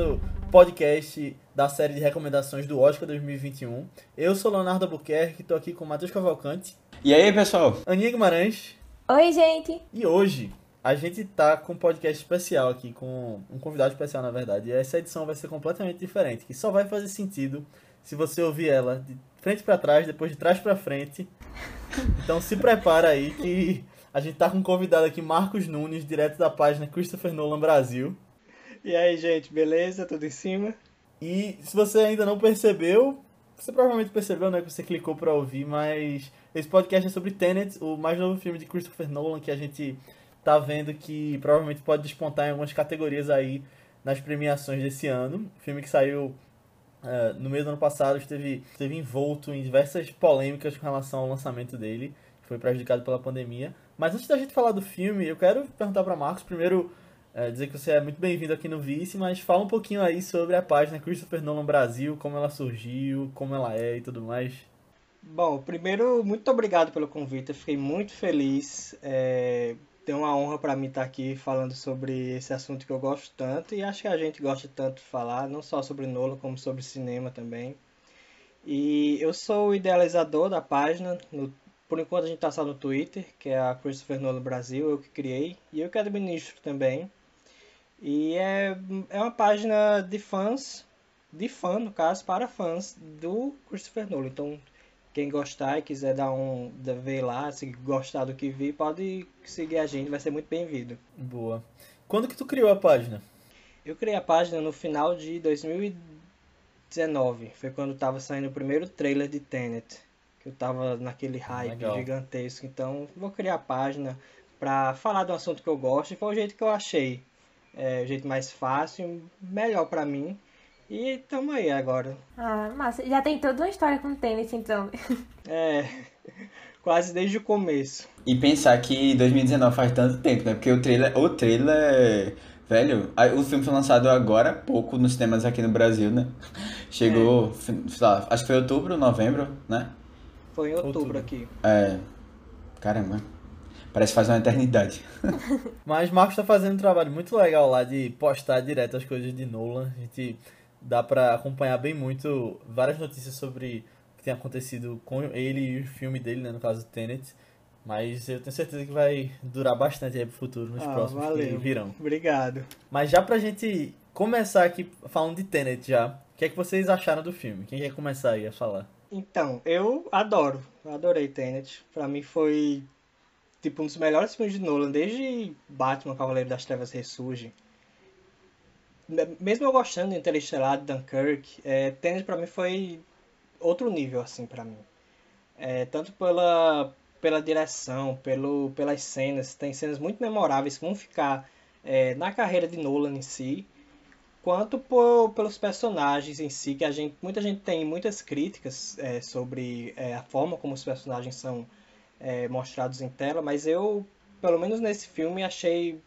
nosso podcast da série de recomendações do Oscar 2021. Eu sou Leonardo Albuquerque, estou aqui com o Matheus Cavalcante. E aí, pessoal? Aninha Guimarães. Oi, gente. E hoje a gente tá com um podcast especial aqui, com um convidado especial, na verdade. E essa edição vai ser completamente diferente, que só vai fazer sentido se você ouvir ela de frente para trás, depois de trás para frente. Então se prepara aí que a gente tá com um convidado aqui, Marcos Nunes, direto da página Christopher Nolan Brasil. E aí, gente, beleza? Tudo em cima? E se você ainda não percebeu, você provavelmente percebeu, né, que você clicou para ouvir, mas esse podcast é sobre Tenet, o mais novo filme de Christopher Nolan que a gente tá vendo que provavelmente pode despontar em algumas categorias aí nas premiações desse ano. Filme que saiu uh, no meio do ano passado esteve, esteve envolto em diversas polêmicas com relação ao lançamento dele, que foi prejudicado pela pandemia. Mas antes da gente falar do filme, eu quero perguntar para Marcos primeiro uh, dizer que você é muito bem-vindo aqui no Vice, mas fala um pouquinho aí sobre a página Christopher Nolan Brasil, como ela surgiu, como ela é e tudo mais. Bom, primeiro, muito obrigado pelo convite. Eu fiquei muito feliz. É, uma honra para mim estar aqui falando sobre esse assunto que eu gosto tanto e acho que a gente gosta tanto de falar, não só sobre Nolan, como sobre cinema também. E eu sou o idealizador da página, no, por enquanto a gente está só no Twitter, que é a Christopher Nolan Brasil, eu que criei, e eu que administro também. E é, é uma página de fãs, de fã no caso, para fãs do Christopher Nolan. Então quem gostar e quiser dar um ver lá, se gostar do que vi, pode seguir a gente, vai ser muito bem-vindo. Boa. Quando que tu criou a página? Eu criei a página no final de 2019. Foi quando tava saindo o primeiro trailer de Tenet. Que eu tava naquele hype Legal. gigantesco. Então, vou criar a página pra falar de um assunto que eu gosto. E foi o jeito que eu achei. É, o jeito mais fácil, melhor para mim. E tamo aí agora. Ah, massa. Já tem toda uma história com tênis, então. É, quase desde o começo. E pensar que 2019 faz tanto tempo, né? Porque o trailer, o trailer, velho, o filme foi lançado agora há pouco nos cinemas aqui no Brasil, né? Chegou, é. sei lá, acho que foi outubro, novembro, né? Foi em outubro, outubro. aqui. É, caramba. Parece que faz uma eternidade. Mas Marcos tá fazendo um trabalho muito legal lá de postar direto as coisas de Nolan. A gente dá para acompanhar bem muito várias notícias sobre o que tem acontecido com ele e o filme dele, né, no caso Tenet. Mas eu tenho certeza que vai durar bastante aí pro futuro, nos ah, próximos valeu. que virão. Obrigado. Mas já pra gente começar aqui falando de Tenet já, o que é que vocês acharam do filme? Quem quer começar aí a falar? Então, eu adoro, eu adorei Tenet. Pra mim foi tipo um dos melhores filmes de Nolan, desde Batman, Cavaleiro das Trevas Ressurge mesmo eu gostando de Interestelar, de Dunkirk, é, Tenet para mim foi outro nível assim para mim. É, tanto pela pela direção, pelo pelas cenas, tem cenas muito memoráveis que vão ficar é, na carreira de Nolan em si, quanto por, pelos personagens em si, que a gente muita gente tem muitas críticas é, sobre é, a forma como os personagens são é, mostrados em tela, mas eu pelo menos nesse filme achei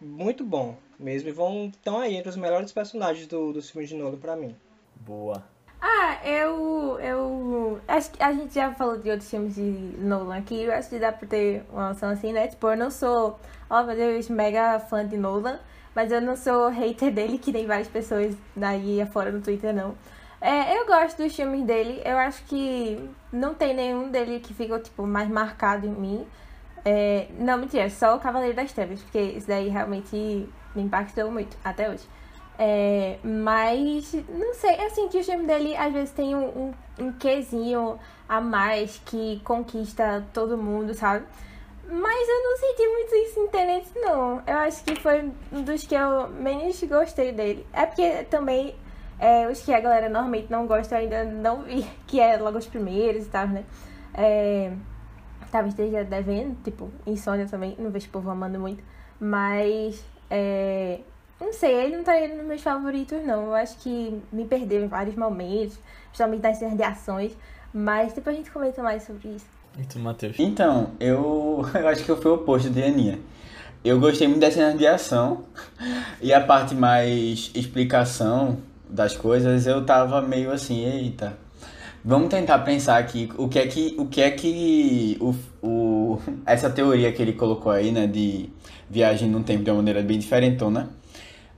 muito bom mesmo. E vão estão aí entre os melhores personagens do, do filme de Nolan pra mim. Boa. Ah, eu. eu acho que a gente já falou de outros filmes de Nolan aqui. Eu acho que dá pra ter uma noção assim, né? Tipo, eu não sou, ó meu Deus, mega fã de Nolan. Mas eu não sou hater dele, que nem várias pessoas daí afora no Twitter, não. É, eu gosto dos filmes dele. Eu acho que não tem nenhum dele que ficou, tipo, mais marcado em mim. É, não, mentira, só o Cavaleiro das Trevas, porque isso daí realmente me impactou muito, até hoje. É, mas, não sei, eu senti o filme dele às vezes tem um, um, um quesinho a mais que conquista todo mundo, sabe? Mas eu não senti muito isso em Tenet, não. Eu acho que foi um dos que eu menos gostei dele. É porque também é, os que a galera normalmente não gosta eu ainda não vi, que é logo os primeiros e tal, né? É, talvez esteja devendo, tipo, Insônia também, não vejo o povo amando muito. Mas, é, não sei, ele não tá nos meus favoritos, não. Eu acho que me perdeu em vários momentos, principalmente nas cenas de ações. Mas depois a gente comenta mais sobre isso. E tu, Matheus? Então, eu, eu acho que eu fui o oposto de Aninha. Eu gostei muito das cenas de ação e a parte mais explicação das coisas eu tava meio assim, eita, Vamos tentar pensar aqui o que é que o que é que o, o essa teoria que ele colocou aí, né, de viagem no tempo de uma maneira bem diferentona,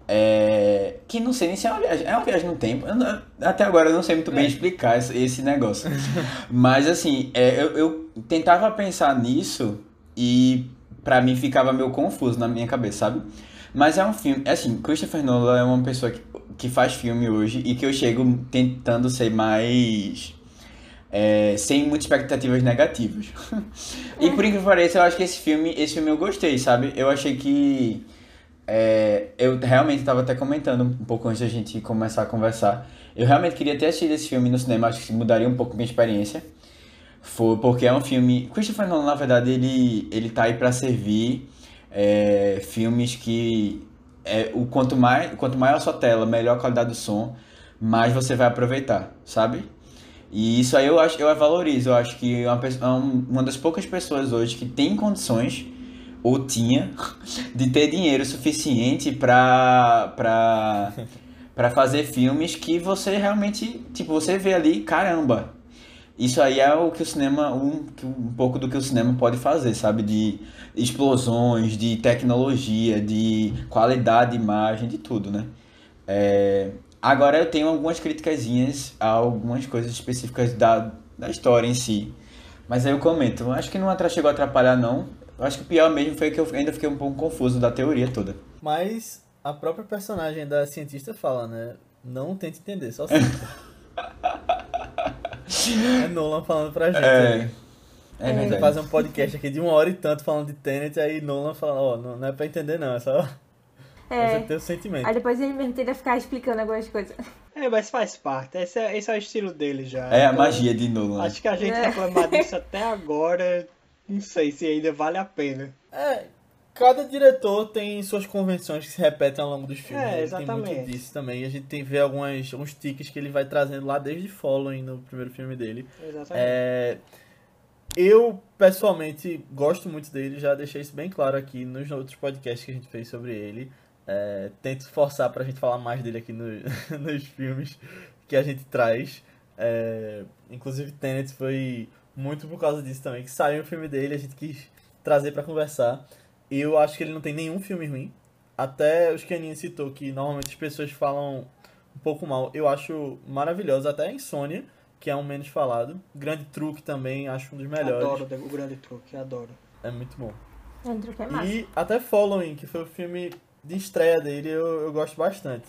É, que não sei nem se é uma viagem. É uma viagem no tempo. Não, até agora eu não sei muito bem é. explicar esse, esse negócio. Mas assim, é, eu, eu tentava pensar nisso e para mim ficava meio confuso na minha cabeça, sabe? Mas é um filme. É assim, Christopher Nolan é uma pessoa que, que faz filme hoje e que eu chego tentando ser mais. É, sem muitas expectativas negativas. e por incrível que pareça, eu acho que esse filme, esse filme eu gostei, sabe? Eu achei que é, eu realmente estava até comentando um pouco antes da gente começar a conversar. Eu realmente queria ter assistido esse filme no cinema, acho que mudaria um pouco minha experiência. Foi porque é um filme. Christopher Nolan, na verdade, ele, ele tá aí para servir é, filmes que. É, o quanto, mais, quanto maior a sua tela, melhor a qualidade do som, mais você vai aproveitar, sabe? E isso aí eu acho eu valorizo. Eu acho que é uma, é uma das poucas pessoas hoje que tem condições ou tinha, de ter dinheiro suficiente para pra, pra fazer filmes que você realmente, tipo, você vê ali, caramba, isso aí é o que o cinema, um, um pouco do que o cinema pode fazer, sabe? De explosões, de tecnologia, de qualidade de imagem, de tudo, né? É... Agora eu tenho algumas criticazinhas a algumas coisas específicas da, da história em si. Mas aí eu comento. Acho que não chegou a atrapalhar, não. Acho que o pior mesmo foi que eu ainda fiquei um pouco confuso da teoria toda. Mas a própria personagem da cientista fala, né? Não tente entender, só sinta. é Nolan falando pra gente. É, é verdade. Fazer um podcast aqui de uma hora e tanto falando de Tenet, aí Nolan fala, ó, oh, não, não é pra entender não, é só... É. Você o sentimento. Aí depois ele mesmo tenta ficar explicando algumas coisas. É, mas faz parte. Esse é, esse é o estilo dele já. É então, a magia de Nolan. Acho que a gente é. reclamar disso até agora não sei se ainda vale a pena. É, cada diretor tem suas convenções que se repetem ao longo dos filmes. É, exatamente. Tem muito disso também. A gente tem ver algumas, alguns tiques que ele vai trazendo lá desde Following no primeiro filme dele. Exatamente. É, eu, pessoalmente, gosto muito dele, já deixei isso bem claro aqui nos outros podcasts que a gente fez sobre ele. É, tento forçar pra gente falar mais dele aqui no, nos filmes que a gente traz. É, inclusive, Tenet foi muito por causa disso também, que saiu o filme dele, a gente quis trazer para conversar. E eu acho que ele não tem nenhum filme ruim. Até os que a Aninha citou, que normalmente as pessoas falam um pouco mal, eu acho maravilhoso. Até a Insônia, que é um menos falado. Grande Truque também, acho um dos melhores. Adoro o Grande Truque, adoro. É muito bom. Grande Truque é massa. E até Following, que foi o filme de estreia dele, eu, eu gosto bastante.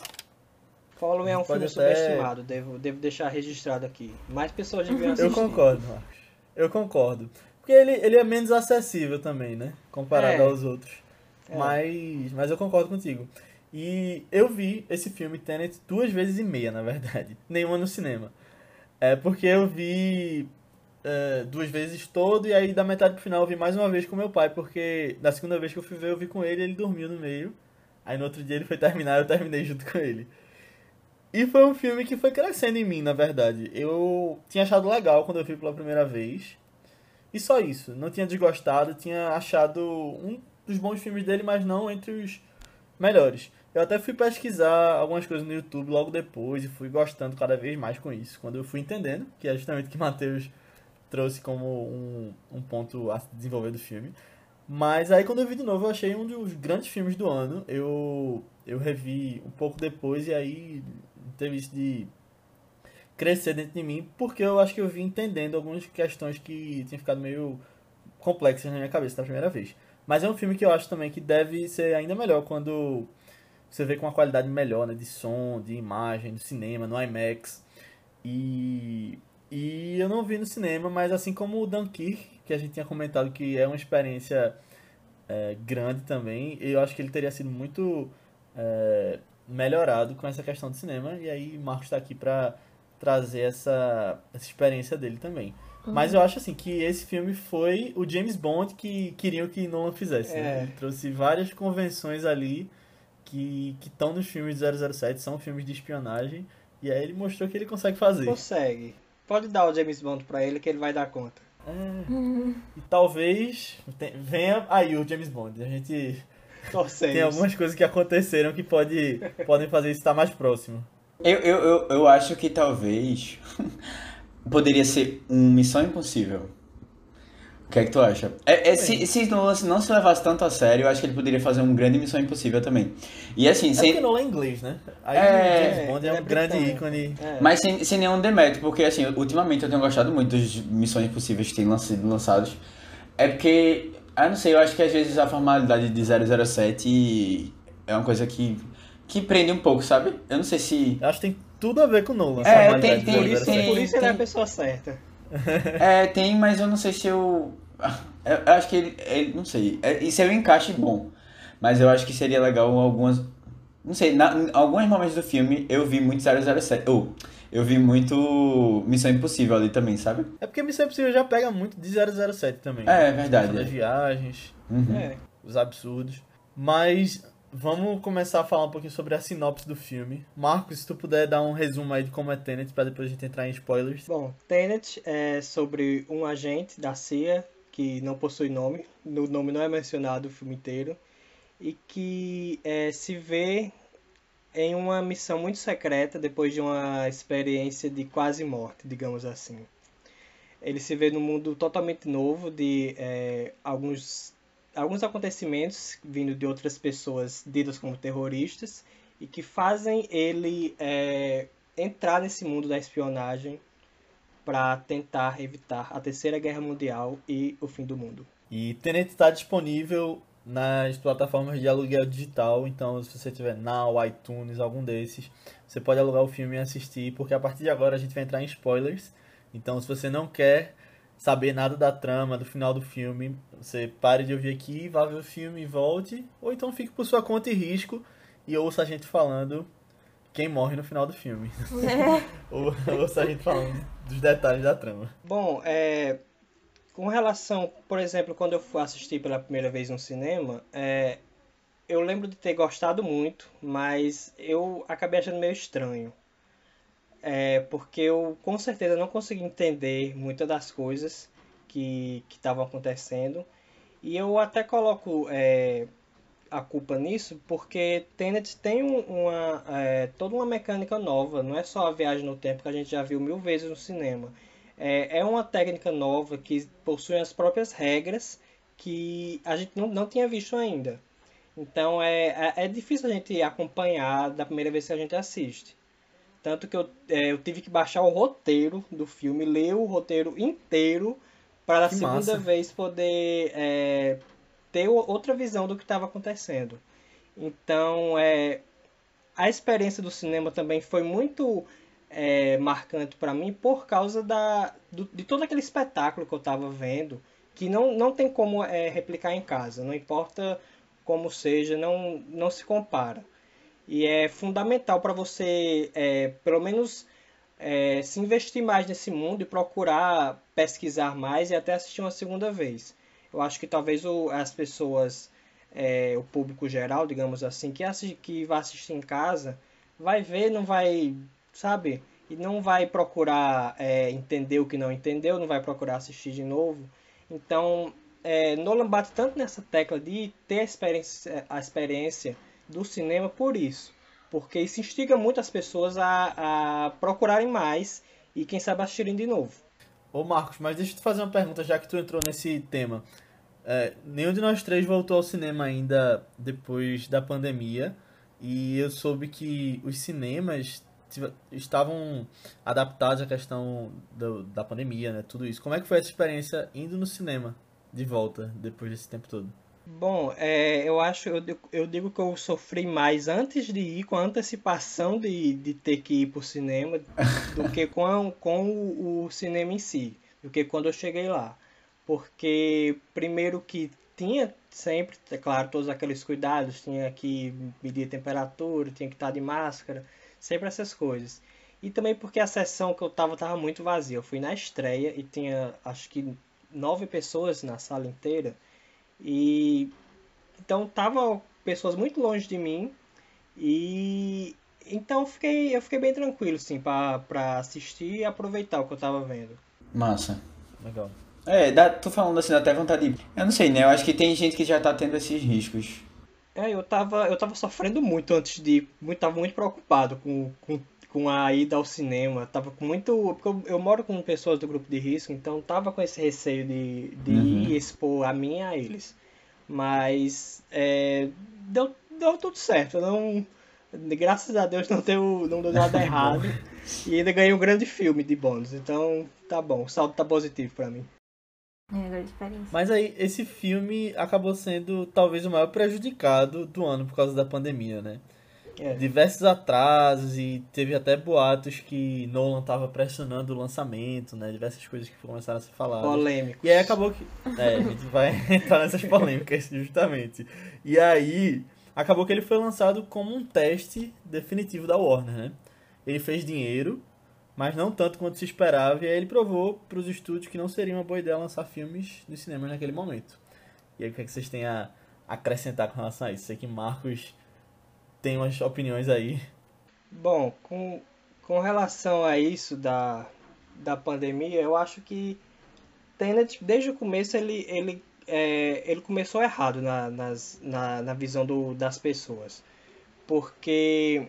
Following é um filme até... subestimado, devo, devo deixar registrado aqui. Mais pessoas deviam assistir. Eu concordo, Marcos. Eu concordo. Porque ele, ele é menos acessível também, né? Comparado é. aos outros. É. Mas, mas eu concordo contigo. E eu vi esse filme Tenet duas vezes e meia, na verdade. Nenhuma no cinema. É porque eu vi é, duas vezes todo e aí da metade pro final eu vi mais uma vez com meu pai, porque da segunda vez que eu fui ver eu vi com ele ele dormiu no meio. Aí no outro dia ele foi terminar eu terminei junto com ele. E foi um filme que foi crescendo em mim, na verdade. Eu tinha achado legal quando eu vi pela primeira vez. E só isso. Não tinha desgostado, tinha achado um dos bons filmes dele, mas não entre os melhores. Eu até fui pesquisar algumas coisas no YouTube logo depois e fui gostando cada vez mais com isso. Quando eu fui entendendo, que é justamente o que Matheus trouxe como um, um ponto a desenvolver do filme. Mas aí quando eu vi de novo, eu achei um dos grandes filmes do ano. Eu, eu revi um pouco depois e aí teve isso de crescer dentro de mim, porque eu acho que eu vim entendendo algumas questões que tinham ficado meio complexas na minha cabeça da primeira vez. Mas é um filme que eu acho também que deve ser ainda melhor quando você vê com uma qualidade melhor, né, de som, de imagem, do cinema, no IMAX. E e eu não vi no cinema, mas assim como o Dunkirk, que a gente tinha comentado que é uma experiência é, grande também, eu acho que ele teria sido muito é, melhorado com essa questão do cinema. E aí Marcos está aqui para trazer essa, essa experiência dele também. Uhum. Mas eu acho assim que esse filme foi o James Bond que queriam que Nolan fizesse. Né? É. Né? Ele trouxe várias convenções ali que estão nos filmes de 007, são filmes de espionagem. E aí ele mostrou que ele consegue fazer. Consegue. Pode dar o James Bond para ele que ele vai dar conta. É. Uhum. E talvez venha aí o James Bond. A gente Torcemos. Tem algumas coisas que aconteceram que pode, podem fazer isso estar mais próximo. Eu, eu, eu, eu acho que talvez poderia ser um Missão Impossível. que é que tu acha? É, é, se, se Nolan não se levasse tanto a sério, eu acho que ele poderia fazer um grande Missão Impossível também. E assim, É sem, porque Nolan é inglês, né? Aí É, James Bond é ele um é grande britânico. ícone. É. mas sem, sem nenhum demérito, porque assim, ultimamente eu tenho gostado muito dos Missões Impossíveis que têm sido lançados. É porque, eu não sei, eu acho que às vezes a formalidade de 007 é uma coisa que, que prende um pouco, sabe? Eu não sei se... Eu acho que tem tudo a ver com Nolan. É, essa tem- maldade tem- do Por isso, 007. por isso ele é a tem- pessoa certa. É, tem, mas eu não sei se eu. Eu, acho que ele, ele- Não sei. É, Isso é um encaixe bom. Mas eu acho que seria legal algumas. Não sei, na, em alguns momentos do filme eu vi muito 007. Ou, eu vi muito Missão Impossível ali também, sabe? É porque Missão Impossível já pega muito de 007 também. É, é Questão verdade. Das viagens, Uhum. É. os absurdos. Mas vamos começar a falar um pouquinho sobre a sinopse do filme. Marcos, se tu puder dar um resumo aí de como é Tenet, pra depois a gente entrar em spoilers. Bom, Tenet é sobre um agente da CIA que não possui nome, o nome não é mencionado o filme inteiro, e que é, se vê em uma missão muito secreta depois de uma experiência de quase morte, digamos assim. Ele se vê num mundo totalmente novo de é, alguns, alguns acontecimentos vindo de outras pessoas ditas como terroristas e que fazem ele é, entrar nesse mundo da espionagem para tentar evitar a Terceira Guerra Mundial e o fim do mundo. E Tenet está disponível nas plataformas de aluguel digital, então se você tiver Now, iTunes, algum desses, você pode alugar o filme e assistir, porque a partir de agora a gente vai entrar em spoilers. Então se você não quer saber nada da trama, do final do filme, você pare de ouvir aqui, vá ver o filme e volte, ou então fique por sua conta e risco e ouça a gente falando quem morre no final do filme. ou ouça a gente falando dos detalhes da trama. Bom, é, com relação, por exemplo, quando eu fui assistir pela primeira vez no cinema, é, eu lembro de ter gostado muito, mas eu acabei achando meio estranho. É, porque eu com certeza não consegui entender muitas das coisas que estavam acontecendo. E eu até coloco é, a culpa nisso porque Tenet tem um- uma, é, toda uma mecânica nova, não é só a viagem no tempo que a gente já viu mil vezes no cinema. É, é uma técnica nova que possui as próprias regras que a gente não, não tinha visto ainda. Então é, é, é difícil a gente acompanhar da primeira vez que a gente assiste. Tanto que eu, é, eu tive que baixar o roteiro do filme, ler o roteiro inteiro, para Que segunda massa. vez poder é, ter outra visão do que estava acontecendo. Então, é, a experiência do cinema também foi muito é, marcante para mim por causa da, do- de todo aquele espetáculo que eu estava vendo, que não, não tem como é, replicar em casa, não importa como seja, não, não se compara. E é fundamental para você, é, pelo menos, é, se investir mais nesse mundo e procurar pesquisar mais e até assistir uma segunda vez. Eu acho que talvez o, as pessoas, é, o público geral, digamos assim, que, assi que vai assistir em casa, vai ver, não vai, sabe? E não vai procurar é, entender o que não entendeu, não vai procurar assistir de novo. Então, é, Nolan bate tanto nessa tecla de ter a experiência, a experiência do cinema por isso. Porque isso instiga muito as pessoas a, a procurarem mais e quem sabe assistirem de novo. Ô Marcos, mas deixa eu te fazer uma pergunta, já que tu entrou nesse tema. É, nenhum de nós três voltou ao cinema ainda depois da pandemia. E eu soube que os cinemas estavam adaptados à questão do- da pandemia, né? Tudo isso. Como é que foi essa experiência indo no cinema de volta depois desse tempo todo? Bom, é, eu acho, eu, eu digo que eu sofri mais antes de ir, com a antecipação de, de ter que ir pro cinema, do que com, com o, o cinema em si, do que quando eu cheguei lá. Porque, primeiro que tinha sempre, é claro, todos aqueles cuidados, tinha que medir a temperatura, tinha que estar de máscara, sempre essas coisas. E também porque a sessão que eu tava tava muito vazia. Eu fui na estreia e tinha, acho que, nove pessoas na sala inteira. E então tava pessoas muito longe de mim e então eu fiquei eu fiquei bem tranquilo assim para para assistir e aproveitar o que eu tava vendo. Massa. Legal. É, dá, tô falando assim, dá até vontade de. Eu não sei, né? Eu acho que tem gente que já tá tendo esses riscos. É, eu tava eu tava sofrendo muito antes de ir, muito tava muito preocupado com, com, com a ida ao cinema. Tava com muito. Porque eu, eu, moro com pessoas do grupo de risco, então tava com esse receio de, de uhum. ir expor a mim e a eles. Mas é, deu, deu tudo certo. Não, graças a Deus não deu, não deu nada errado. e ainda ganhei um grande filme de bônus. Então tá bom, o saldo tá positivo para mim. É, Mas aí, esse filme acabou sendo talvez o maior prejudicado do ano por causa da pandemia, né? É. Diversos atrasos e teve até boatos que Nolan estava pressionando o lançamento, né? Diversas coisas que começaram a ser faladas. Polêmico. E aí acabou que. É, a gente vai entrar nessas polêmicas, justamente. E aí, acabou que ele foi lançado como um teste definitivo da Warner, né? Ele fez dinheiro, mas não tanto quanto se esperava, e aí ele provou para os estúdios que não seria uma boa ideia lançar filmes nos cinemas naquele momento. E aí, o que, é que vocês têm a acrescentar com relação a isso? Sei que Marcos tem umas opiniões aí. Bom, com, com relação a isso da, da pandemia, eu acho que Tenet, desde o começo, ele, ele, é, ele começou errado na, nas, na, na visão do, das pessoas. Porque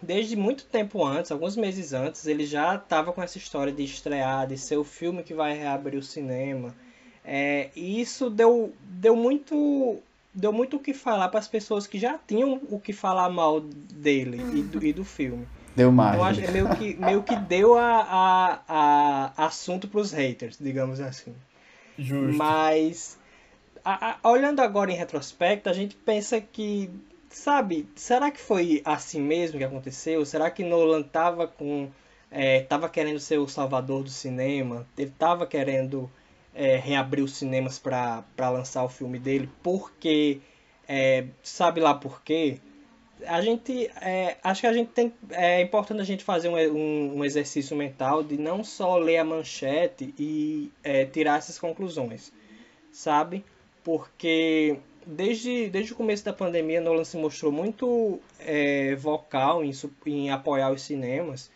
desde muito tempo antes, alguns meses antes, ele já estava com essa história de estrear, de ser o filme que vai reabrir o cinema. É, e isso deu, deu muito deu muito o que falar para as pessoas que já tinham o que falar mal dele e, do, e do filme. Deu mais. Eu acho que meio que, meio que deu a, a, a assunto para os haters, digamos assim. Justo. Mas, a, a, olhando agora em retrospecto, a gente pensa que, sabe, será que foi assim mesmo que aconteceu? Será que Nolan tava com. É, tava querendo ser o salvador do cinema? Ele tava querendo é, reabrir os cinemas para lançar o filme dele, porque é, sabe lá por quê? A gente é, acho que a gente tem é importante a gente fazer um, um, um exercício mental de não só ler a manchete e é, tirar essas conclusões, sabe? Porque desde, desde o começo da pandemia, Nolan se mostrou muito é, vocal em, em apoiar os cinemas.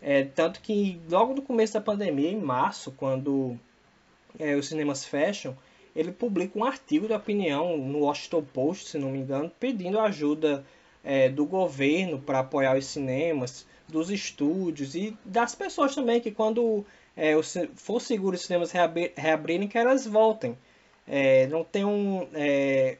É, tanto que logo no começo da pandemia, em março, quando é, os cinemas fecham, ele publica um artigo de opinião no Washington Post, se não me engano, pedindo ajuda é, do governo para apoiar os cinemas, dos estúdios e das pessoas também, que quando é, for seguro os cinemas reabrir, reabrirem, que elas voltem. É, não tem um. É,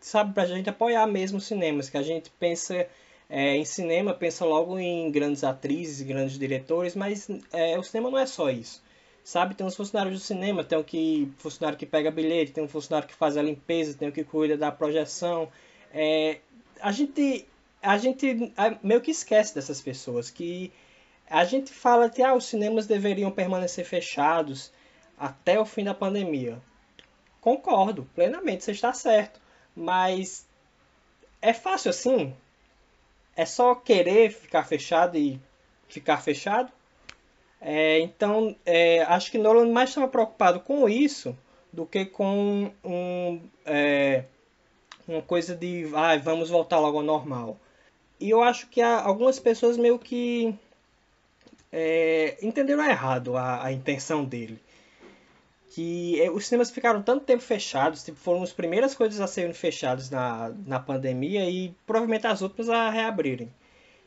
sabe, para a gente apoiar mesmo os cinemas, que a gente pensa é, em cinema, pensa logo em grandes atrizes, grandes diretores, mas é, o cinema não é só isso sabe? Tem uns funcionários do cinema, tem o que funcionário que pega bilhete, tem um funcionário que faz a limpeza, tem o que cuida da projeção. É, a gente a gente meio que esquece dessas pessoas que a gente fala que ah, os cinemas deveriam permanecer fechados até o fim da pandemia. Concordo plenamente, você está certo, mas é fácil assim? É só querer ficar fechado e ficar fechado? É, então, é, acho que Nolan mais estava preocupado com isso do que com um, é, uma coisa de ah, vamos voltar logo ao normal. E eu acho que algumas pessoas meio que é, entenderam errado a, a intenção dele. Que é, os cinemas ficaram tanto tempo fechados, tipo, foram as primeiras coisas a serem fechadas na, na pandemia e provavelmente as outras a reabrirem.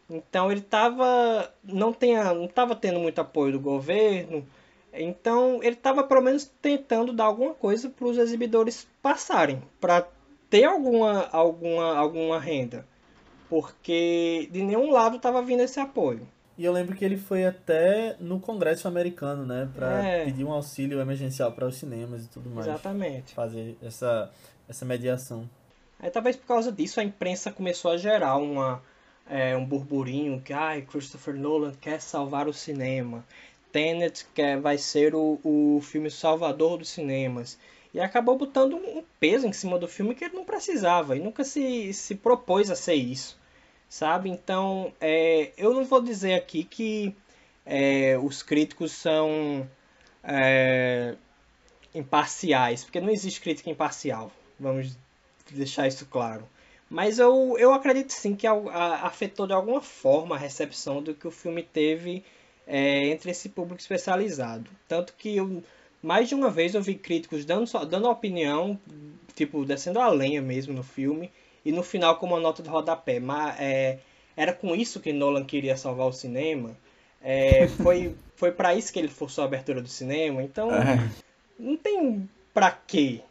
Então ele tava não tenha, não estava tendo muito apoio do governo. Então ele estava pelo menos tentando dar alguma coisa para os exibidores passarem, para ter alguma, alguma, alguma renda, porque de nenhum lado estava vindo esse apoio. E eu lembro que ele foi até no Congresso americano, né, para é. pedir um auxílio emergencial para os cinemas e tudo mais. Exatamente. Fazer essa essa mediação. Aí talvez por causa disso a imprensa começou a gerar uma é, um burburinho que ah, Christopher Nolan quer salvar o cinema. Tenet quer, vai ser o, o filme salvador dos cinemas. E acabou botando um peso em cima do filme que ele não precisava e nunca se, se propôs a ser isso. Sabe? Então, é, eu não vou dizer aqui que é, os críticos são é, imparciais, porque não existe crítica imparcial. Vamos deixar isso claro. Mas eu, eu acredito sim que afetou de alguma forma a recepção do que o filme teve é, entre esse público especializado. Tanto que eu, mais de uma vez eu vi críticos dando, dando opinião, tipo, descendo a lenha mesmo no filme, e no final com uma nota de rodapé. Mas, é, era com isso que Nolan queria salvar o cinema. É, foi foi para isso que ele forçou a abertura do cinema. Então, É. não tem pra que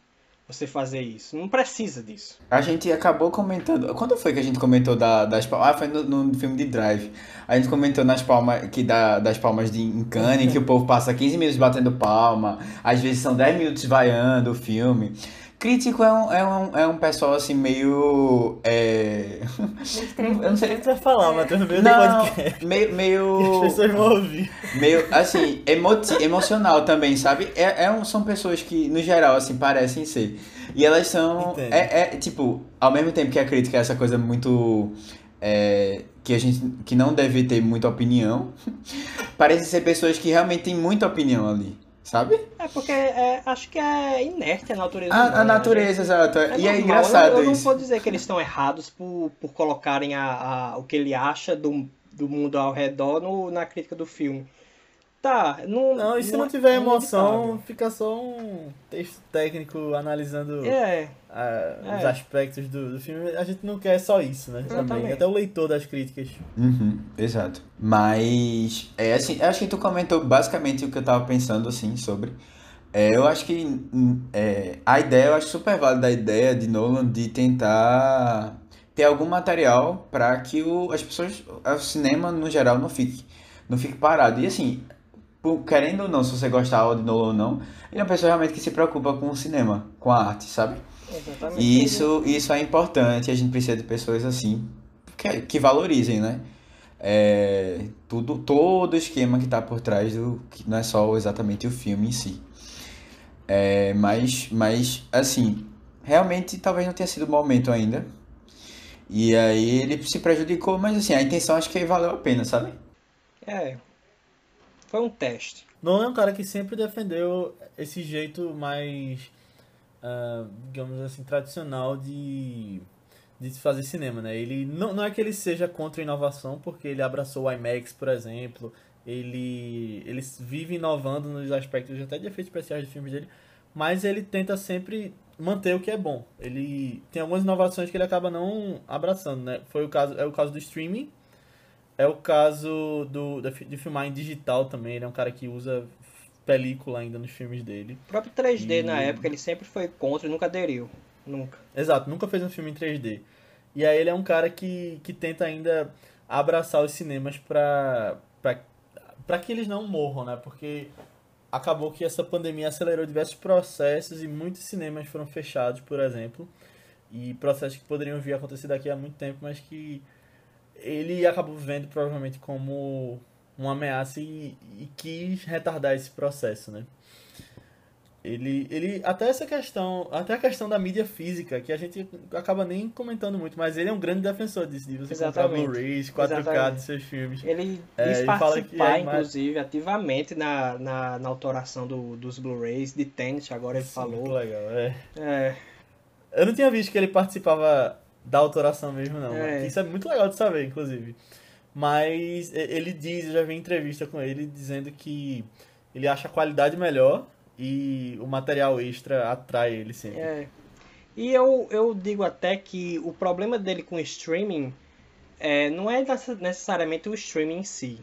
você fazer isso. Não precisa disso. A gente acabou comentando. Quando foi que a gente comentou da- das palmas? Ah, foi no, no filme de Drive. A gente comentou nas palmas que da, das palmas de Cannes, que o povo passa 15 minutos batendo palma, às vezes são 10 minutos vaiando o filme. Crítico é um, é um, é um pessoal assim meio. É... Eu não O sei. que você vai falar, Matheus, no meio do Não, podcast? meio. As meio... pessoas vão ouvir. meio assim, emoti emocional também, sabe? É, é um- são pessoas que, no geral, assim, parecem ser. E elas são. É, é, tipo, ao mesmo tempo que a crítica é essa coisa muito. é, que a gente que não deve ter muita opinião, parecem ser pessoas que realmente têm muita opinião ali, sabe? É porque é, acho que é inerte a natureza. humana, A, a né? natureza, exato. É e é normal. engraçado eu, eu não isso. vou dizer que eles estão errados por, por colocarem a, a- o que ele acha do, do mundo ao redor no- na crítica do filme. Tá, não. Não, e se não é tiver emoção, inevitável. fica só um texto técnico analisando É, ah, os É. aspectos do, do filme. A gente não quer só isso, né? Também. Até o leitor das críticas. Uhum, exato. Mas, é assim, acho que tu comentou basicamente o que eu tava pensando, assim, sobre. É, eu acho que hum, é, a ideia, eu acho super válida a ideia de Nolan de tentar ter algum material para que o, as pessoas, o cinema no geral não fique, não fique parado. E assim, querendo ou não, se você gostar de Nolan ou não, ele é uma pessoa realmente que se preocupa com o cinema, com a arte, sabe? exatamente. E isso, isso é importante, a gente precisa de pessoas assim, que, que valorizem, né? É, tudo, todo o esquema que está por trás do. que não é só exatamente o filme em si. É, mas, mas, assim, realmente talvez não tenha sido o momento ainda. E aí ele se prejudicou, mas assim, a intenção acho que valeu a pena, sabe? É. Foi um teste. Nolan é um cara que sempre defendeu esse jeito mais, ah, digamos assim, tradicional de, de fazer cinema, né? Ele não, não é que ele seja contra a inovação, porque ele abraçou o IMAX, por exemplo. Ele, ele vive inovando nos aspectos até de efeitos especiais de filmes dele, mas ele tenta sempre manter o que é bom. Ele tem algumas inovações que ele acaba não abraçando, né? Foi o caso, é o caso do streaming, é o caso do, de filmar em digital também. Ele é um cara que usa película ainda nos filmes dele. O próprio 3D E- na época ele sempre foi contra e nunca aderiu. Nunca. Exato, nunca fez um filme em 3D. E aí ele é um cara que, que tenta ainda abraçar os cinemas pra, pra, pra que eles não morram, né? Porque acabou que essa pandemia acelerou diversos processos e muitos cinemas foram fechados, por exemplo. E processos que poderiam vir a acontecer daqui a muito tempo, mas que ele acabou vendo provavelmente como uma ameaça e, e quis retardar esse processo, né? Ele, ele, até essa questão, até a questão da mídia física, que a gente acaba nem comentando muito, mas ele é um grande defensor disso, de você comprar Exatamente. Blu-rays, 4K Exatamente. dos seus filmes. Ele É, quis participar, é inclusive, ativamente na, na, na autoração do, dos Blu-rays, de Tenet, agora ele Sim, muito falou. legal, é. É, Eu não tinha visto que ele participava da autoração mesmo, não. É. Isso é muito legal de saber, inclusive. Mas ele diz, eu já vi entrevista com ele dizendo que ele acha a qualidade melhor e o material extra atrai ele sempre. é. E eu, eu digo até que o problema dele com o streaming é, não é necessariamente o streaming em si.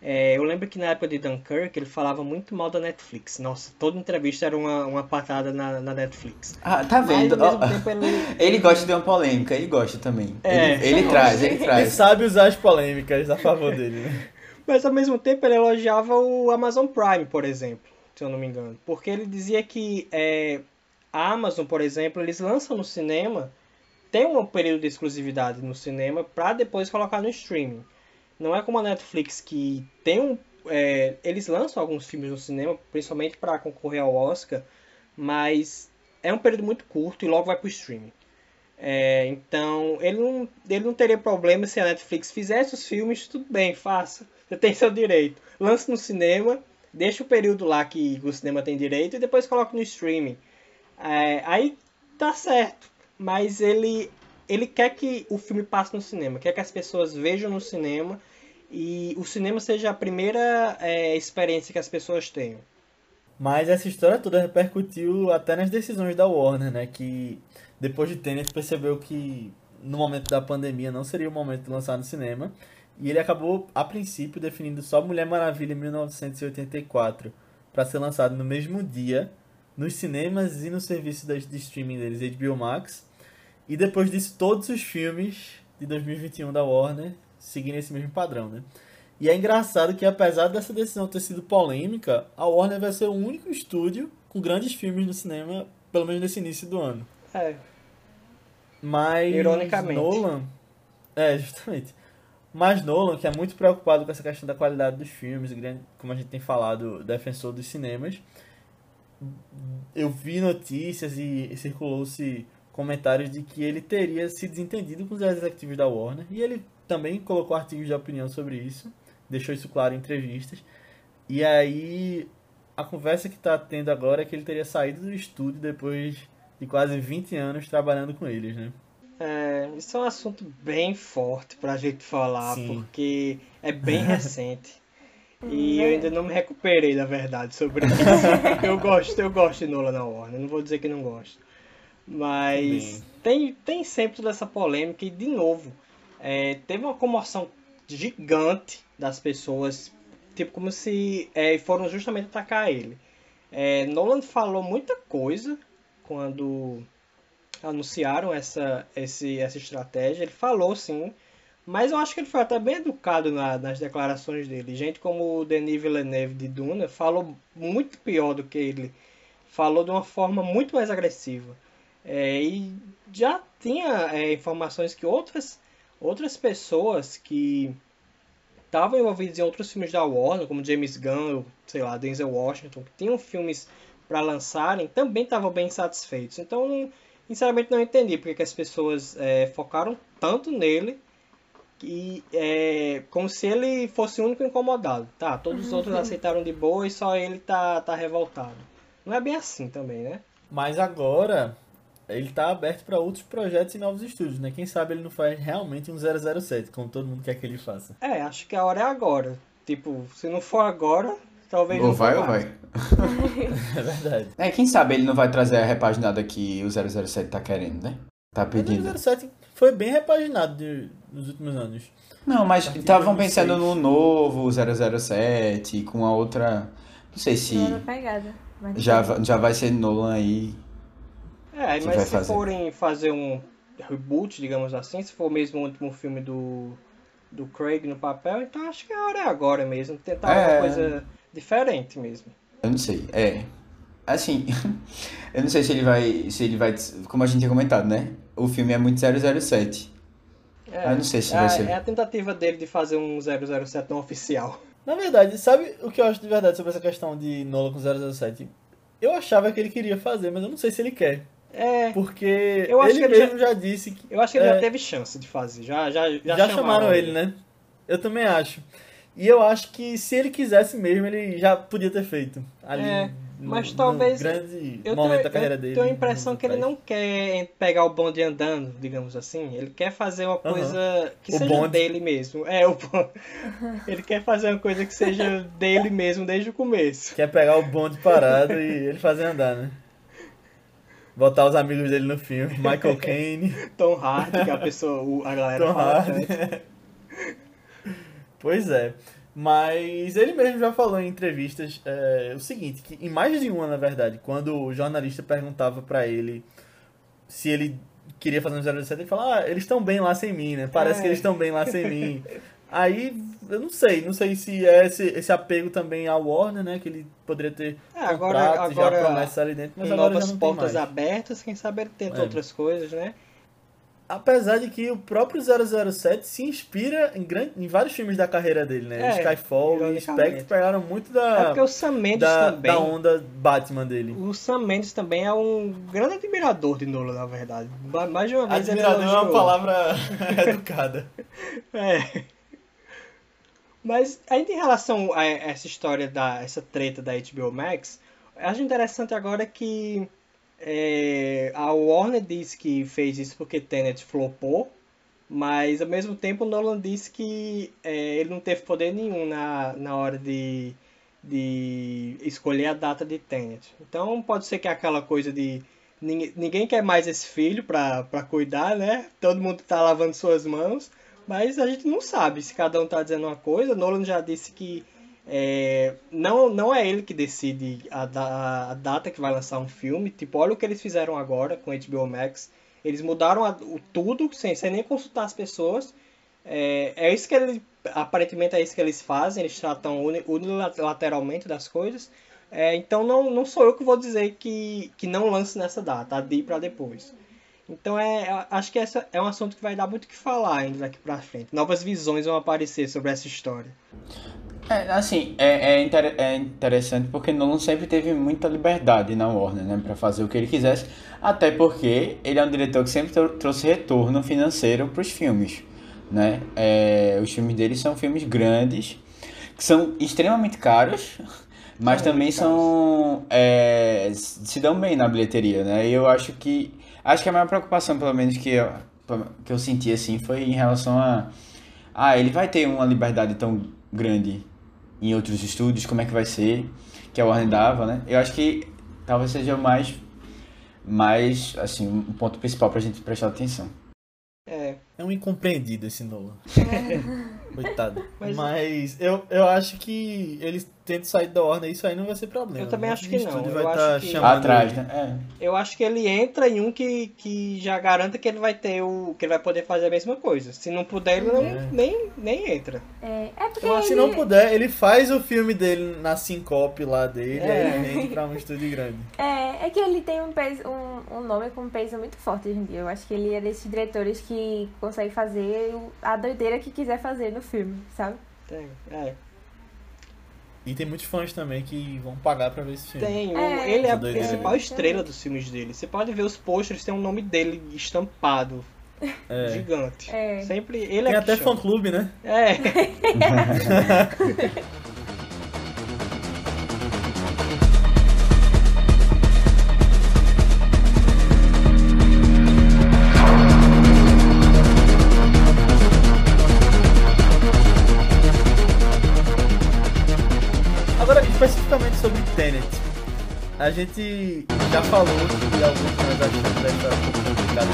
É, eu lembro que na época de Dunkirk ele falava muito mal da Netflix. Nossa, toda entrevista era uma, uma patada na, na Netflix. Ah, tá Mas vendo? ao mesmo Ó, tempo ele. Ele gosta de uma polêmica, ele gosta também. É. ele ele traz, ele Ele traz. sabe usar as polêmicas a favor dele, né? Mas ao mesmo tempo ele elogiava o Amazon Prime, por exemplo, se eu não me engano. Porque ele dizia que é, a Amazon, por exemplo, eles lançam no cinema, tem um período de exclusividade no cinema para depois colocar no streaming. Não é como a Netflix que tem um. é, eles lançam alguns filmes no cinema, principalmente para concorrer ao Oscar, mas é um período muito curto e logo vai para o streaming. É, então, ele não, ele não teria problema se a Netflix fizesse os filmes, tudo bem, faça. Você tem seu direito. Lance no cinema, deixa o período lá que o cinema tem direito e depois coloca no streaming. É, aí tá certo. Mas ele, ele quer que o filme passe no cinema, quer que as pessoas vejam no cinema e o cinema seja a primeira é, experiência que as pessoas tenham. Mas essa história toda repercutiu até nas decisões da Warner, né? Que depois de Tenet percebeu que no momento da pandemia não seria o momento de lançar no cinema. E ele acabou, a princípio, definindo só Mulher Maravilha em 1984 para ser lançado no mesmo dia nos cinemas e no serviço de streaming deles, HBO Max. E depois disso, todos os filmes de 2021 da Warner seguindo esse mesmo padrão, né? E é engraçado que apesar dessa decisão ter sido polêmica, a Warner vai ser o único estúdio com grandes filmes no cinema, pelo menos nesse início do ano. É, Mas Ironicamente. Nolan, é, justamente. Mas Nolan, que é muito preocupado com essa questão da qualidade dos filmes, como a gente tem falado, defensor dos cinemas, eu vi notícias e, e circulou-se comentários de que ele teria se desentendido com os executivos da Warner, e ele também colocou artigos de opinião sobre isso, deixou isso claro em entrevistas. E aí, a conversa que está tendo agora é que ele teria saído do estúdio depois de quase 20 anos trabalhando com eles, né? é, isso é um assunto bem forte pra gente falar, Sim. porque é bem recente. E eu ainda não me recuperei, na verdade, sobre isso. eu gosto, eu gosto de Nolan na Warner, não vou dizer que não gosto. Mas tem, tem sempre toda essa polêmica e, de novo, é, teve uma comoção gigante das pessoas, tipo, como se é, foram justamente atacar ele. É, Nolan falou muita coisa quando anunciaram essa, esse, essa estratégia. Ele falou sim, mas eu acho que ele foi até bem educado na- nas declarações dele. Gente como o Denis Villeneuve de Duna falou muito pior do que ele. Falou de uma forma muito mais agressiva. É, e já tinha é, informações que outras, outras pessoas que estavam envolvidas em outros filmes da Warner, como James Gunn, sei lá, Denzel Washington, que tinham filmes para lançarem, também estavam bem satisfeitos. Então, não- sinceramente, não entendi porque que as pessoas é, focaram tanto nele que é como se ele fosse o único incomodado. Tá, todos os outros aceitaram de boa e só ele tá, tá revoltado. Não é bem assim também, né? Mas agora ele tá aberto para outros projetos e novos estúdios, né? Quem sabe ele não faz realmente um 007, como todo mundo quer que ele faça. É, acho que a hora é agora. Tipo, se não for agora, talvez Ou não vai ou mais. vai. É verdade. É, quem sabe ele não vai trazer a repaginada que o 007 tá querendo, né? Tá pedindo. o 007 foi bem repaginado de- nos últimos anos. Não, mas estavam 2006. pensando no novo 007, com a outra... Não sei se Não pegada. já, já vai ser Nolan aí. É, mas se fazer. forem fazer um reboot, digamos assim, se for mesmo o último filme do, do Craig no papel, então acho que a hora é agora mesmo. Tentar É. uma coisa diferente mesmo. Eu não sei, é. Assim, eu não sei se ele vai. Se ele vai. Como a gente tinha comentado, né? O filme é muito 007. É, Eu não sei se é, vai a- ser. é a tentativa dele de fazer um 007 não oficial. Na verdade, sabe o que eu acho de verdade sobre essa questão de Nolan com 007? Eu achava que ele queria fazer, mas eu não sei se ele quer. É, Porque Eu acho ele que ele mesmo já... disse que. eu acho que ele É. já teve chance de fazer. Já, já, já, Já, chamaram ele, né? Eu também acho. E eu acho que se ele quisesse mesmo, ele já podia ter feito. Ali, É, no- mas no talvez- grande Eu momento tenho, da carreira eu dele. tenho a impressão anos que ele não quer pegar o bonde andando, digamos assim. Ele quer fazer uma coisa que O seja bonde. dele mesmo. É, o bonde. Ele quer fazer uma coisa que seja dele mesmo desde o começo. Quer pegar o bonde parado e ele fazer andar, né? Botar os amigos dele no filme. Michael Caine, Tom Hardy, que a pessoa, a galera Tom fala Hardy. Pois é. Mas ele mesmo já falou em entrevistas é, o seguinte, que em mais de uma, na verdade, quando o jornalista perguntava pra ele se ele queria fazer um 007, ele falava, ah, eles estão bem lá sem mim, né? Parece É. que eles estão bem lá sem mim. Aí, eu não sei, não sei se é esse, esse apego também ao Warner, né? Que ele poderia ter É, agora, contratos, já agora promessas ali dentro, mas agora já novas portas abertas, quem sabe ele tenta É. outras coisas, né? Apesar de que o próprio 007 se inspira em, gran... em vários filmes da carreira dele, né? É, Skyfall e. Spectre pegaram muito É da, porque o Sam Mendes da, também. da onda Batman dele. O Sam Mendes também é um grande admirador de Nolan, na verdade. Ma- Mais de uma vez Admirador é uma palavra educada. É. Mas ainda em relação a essa história da essa treta da HBO Max, acho interessante agora que é, a Warner disse que fez isso porque Tenet flopou, mas ao mesmo tempo Nolan disse que é, ele não teve poder nenhum na, na hora de, de escolher a data de Tenet. Então pode ser que aquela coisa de ninguém, ninguém quer mais esse filho pra cuidar, né? Todo mundo tá lavando suas mãos, mas a gente não sabe se cada um tá dizendo uma coisa. Nolan já disse que é, não, não é ele que decide a, da, a data que vai lançar um filme. Tipo, olha o que eles fizeram agora com HBO Max. Eles mudaram a, o tudo sem, sem nem consultar as pessoas. É, é isso que ele, aparentemente é isso que eles fazem. Eles tratam uni, unilateralmente das coisas. É, então não, não sou eu que vou dizer que, que não lance nessa data, a para depois. Então é, acho que essa é um assunto que vai dar muito o que falar ainda daqui para frente. Novas visões vão aparecer sobre essa história. É, assim, é, é, inter, é interessante porque Nolan sempre teve muita liberdade na Warner, né, para fazer o que ele quisesse, até porque ele é um diretor que sempre trouxe retorno financeiro para os filmes, né? É, os filmes dele são filmes grandes, que são extremamente caros, mas também são é, se dão bem na bilheteria, né? E eu acho que acho que a maior preocupação, pelo menos que eu, que eu senti assim, foi em relação a ah, ele vai ter uma liberdade tão grande em outros estúdios, como é que vai ser, que a Warner dava, né? Eu acho que talvez seja o mais, mais assim, um ponto principal pra gente prestar atenção. É. É um incompreendido esse Nolan. Coitado. Mas, Mas eu, eu acho que eles tenta sair da ordem, isso aí não vai ser problema. Eu também acho que não. vai estar tá que... atrás, né? É. Eu acho que ele entra em um que, que já garanta que ele vai ter o. que ele vai poder fazer a mesma coisa. Se não puder, ele não, é. nem, nem entra. É, é porque. Eu acho ele... Se não puder, ele faz o filme dele na Syncope lá dele, é. aí ele entra pra um estúdio grande. É, é que ele tem um, peso, um, um nome com um peso muito forte hoje em dia. Eu acho que ele é desses diretores que consegue fazer a doideira que quiser fazer no filme, sabe? Tem, é. E tem muitos fãs também que vão pagar pra ver esse filme. Tem, é, ele é a principal estrela dos filmes dele. Você pode ver os posters, tem o um nome dele estampado. É. Gigante. É. Sempre ele Tem é até fã clube, né? É. A gente já falou de alguns transações pouco complicada.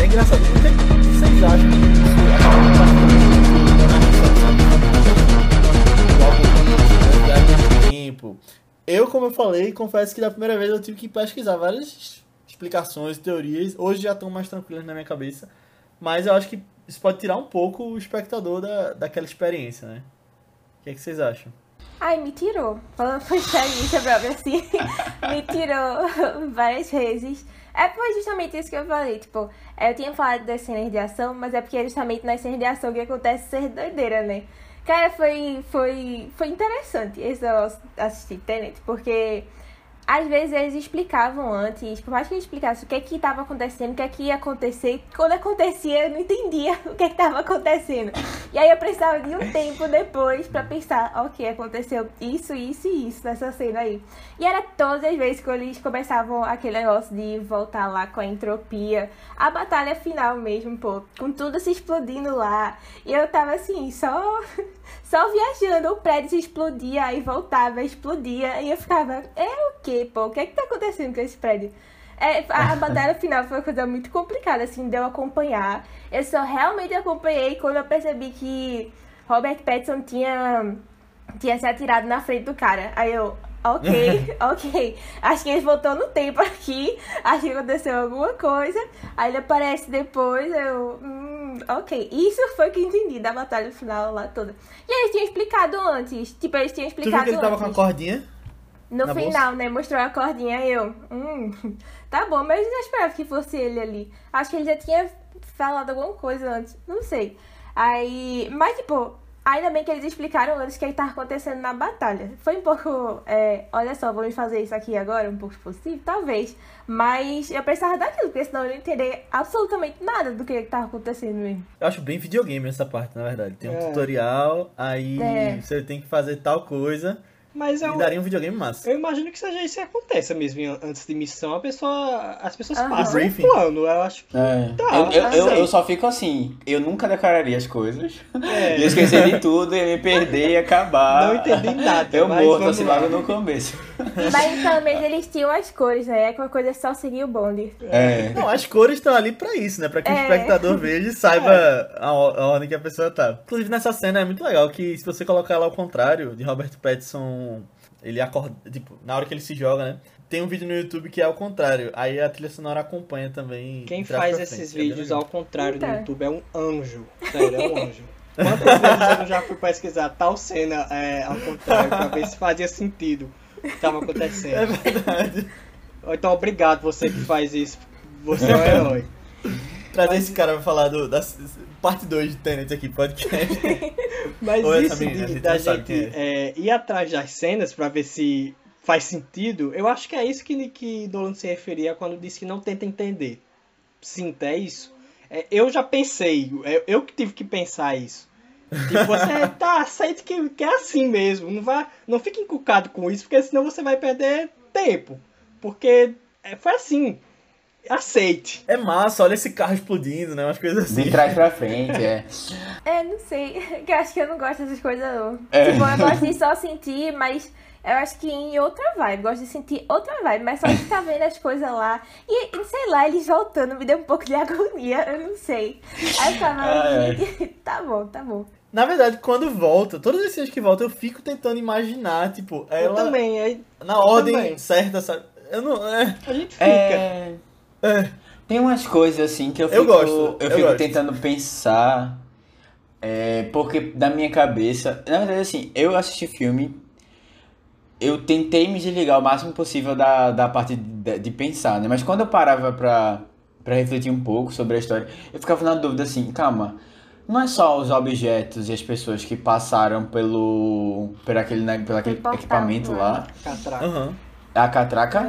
É engraçado, o que vocês acham disso tempo? Eu, como eu falei, confesso que da primeira vez eu tive que pesquisar várias explicações, teorias. Hoje já estão mais tranquilas na minha cabeça. Mas eu acho que isso pode tirar um pouco o espectador da, daquela experiência, né? O que, é que vocês acham? Ai, me tirou. Falando por experiência própria, assim. me tirou várias vezes. É foi justamente isso que eu falei, tipo, eu tinha falado das cenas de ação, mas é porque é justamente nas cenas de ação que acontece ser doideira, né? Cara, foi, foi, foi interessante esse assistir Tenet, porque às vezes eles explicavam antes, por mais que eles explicassem o que é que estava acontecendo, o que é que ia acontecer, quando acontecia eu não entendia o que é estava acontecendo. E aí eu precisava de um tempo depois para pensar, ok, aconteceu isso, isso e isso nessa cena aí. E era todas as vezes que eles começavam aquele negócio de voltar lá com a entropia, a batalha final mesmo, pô, com tudo se explodindo lá. E eu tava assim, só só viajando, o prédio se explodia, aí voltava, explodia, e eu ficava, é o que, pô? O que é que tá acontecendo com esse prédio? É, a, a batalha final foi uma coisa muito complicada, assim, de eu acompanhar. Eu só realmente acompanhei quando eu percebi que Robert Pattinson tinha, tinha se atirado na frente do cara. Aí eu, Ok, ok. Acho que ele voltou no tempo aqui. Acho que aconteceu alguma coisa. Aí ele aparece depois. Eu. Hum, ok. Isso foi que entendi da batalha final lá toda. E eles tinham explicado antes. Tipo, eles tinham explicado. Tu viu que ele tava antes. com a cordinha? No final, bolsa? né? Mostrou a cordinha. Eu. Hum, tá bom, mas eu não esperava que fosse ele ali. Acho que ele já tinha falado alguma coisa antes. Não sei. Aí. Mas, tipo Ainda bem que eles explicaram antes o que estava acontecendo na batalha. Foi um pouco. É, olha só, vamos fazer isso aqui agora, um pouco possível? Talvez. Mas eu precisava daquilo, porque senão eu não entender absolutamente nada do que estava acontecendo mesmo. Eu acho bem videogame essa parte, na verdade. Tem um é. tutorial, aí é. você tem que fazer tal coisa. Mas eu, E daria um videogame massa. eu imagino que seja isso que aconteça mesmo. Antes de missão, a pessoa, as pessoas Aham. passam o Briefing. plano. Eu acho que. É. Tá, eu, eu, eu, eu só fico assim, eu nunca declararia as coisas. É. Ia esquecer de tudo, ia me perder, ia acabar. Não entendi nada, Eu vamos assim logo no começo. Mas pelo menos eles tinham as cores, né? Qualquer coisa é só seguir o bonde. É. Não, as cores estão ali pra isso, né? Pra que o É. espectador veja e saiba a, o- a ordem que a pessoa tá. Inclusive, nessa cena é muito legal que se você colocar ela ao contrário, de Robert Pattinson, ele acorda, tipo, na hora que ele se joga, né? Tem um vídeo no YouTube que é ao contrário. Aí a trilha sonora acompanha também. Quem faz esses frente, que é vídeos ao contrário no Eita. YouTube é um anjo. Sério, é um anjo. Quantas vezes eu já fui pesquisar tal cena é, ao contrário pra ver se fazia sentido o que tava É acontecendo. verdade. Ou Então, obrigado você que faz isso. Você é um herói. Trazer esse cara pra falar do, da parte 2 de Tenet aqui, podcast. Mas Ou essa isso menina, de, gente da gente quem é, ir atrás das cenas pra ver se faz sentido, eu acho que é isso que, que Dolan se referia quando disse que não tenta entender. Sinta, é isso. É, eu já pensei, é, eu que tive que pensar isso. Tipo, você tá, aceite que, que é assim mesmo. Não, vá, não fique encucado com isso, porque senão você vai perder tempo. Porque é, foi assim. Aceite. É massa, olha esse carro explodindo, né? Umas coisas assim. De trás pra frente, é. É, não sei. Que eu acho que eu não gosto dessas coisas, não. É. Tipo, eu gosto de só sentir, mas eu acho que em outra vibe. Gosto de sentir outra vibe, mas só de estar vendo as coisas lá. E, e sei lá, eles voltando me deu um pouco de agonia, eu não sei. Aí eu ficava, Ah, é. gente, tá bom, tá bom. Na verdade, quando volta, todas as vezes que volta, eu fico tentando imaginar, tipo, Eu ela também, aí na ordem também. certa, sabe? Eu não. É. a gente fica. É. é. Tem umas coisas assim que eu Eu fico, gosto, eu eu fico gosto. tentando pensar. É, porque da minha cabeça. Na verdade, assim, eu assisti filme. Eu tentei me desligar o máximo possível da, da parte de, de pensar, né? Mas quando eu parava pra, pra refletir um pouco sobre a história, eu ficava na dúvida assim, calma. Não é só os objetos e as pessoas que passaram pelo. por aquele, né, pelo aquele portal, equipamento lá. Catraca. Aham. A catraca?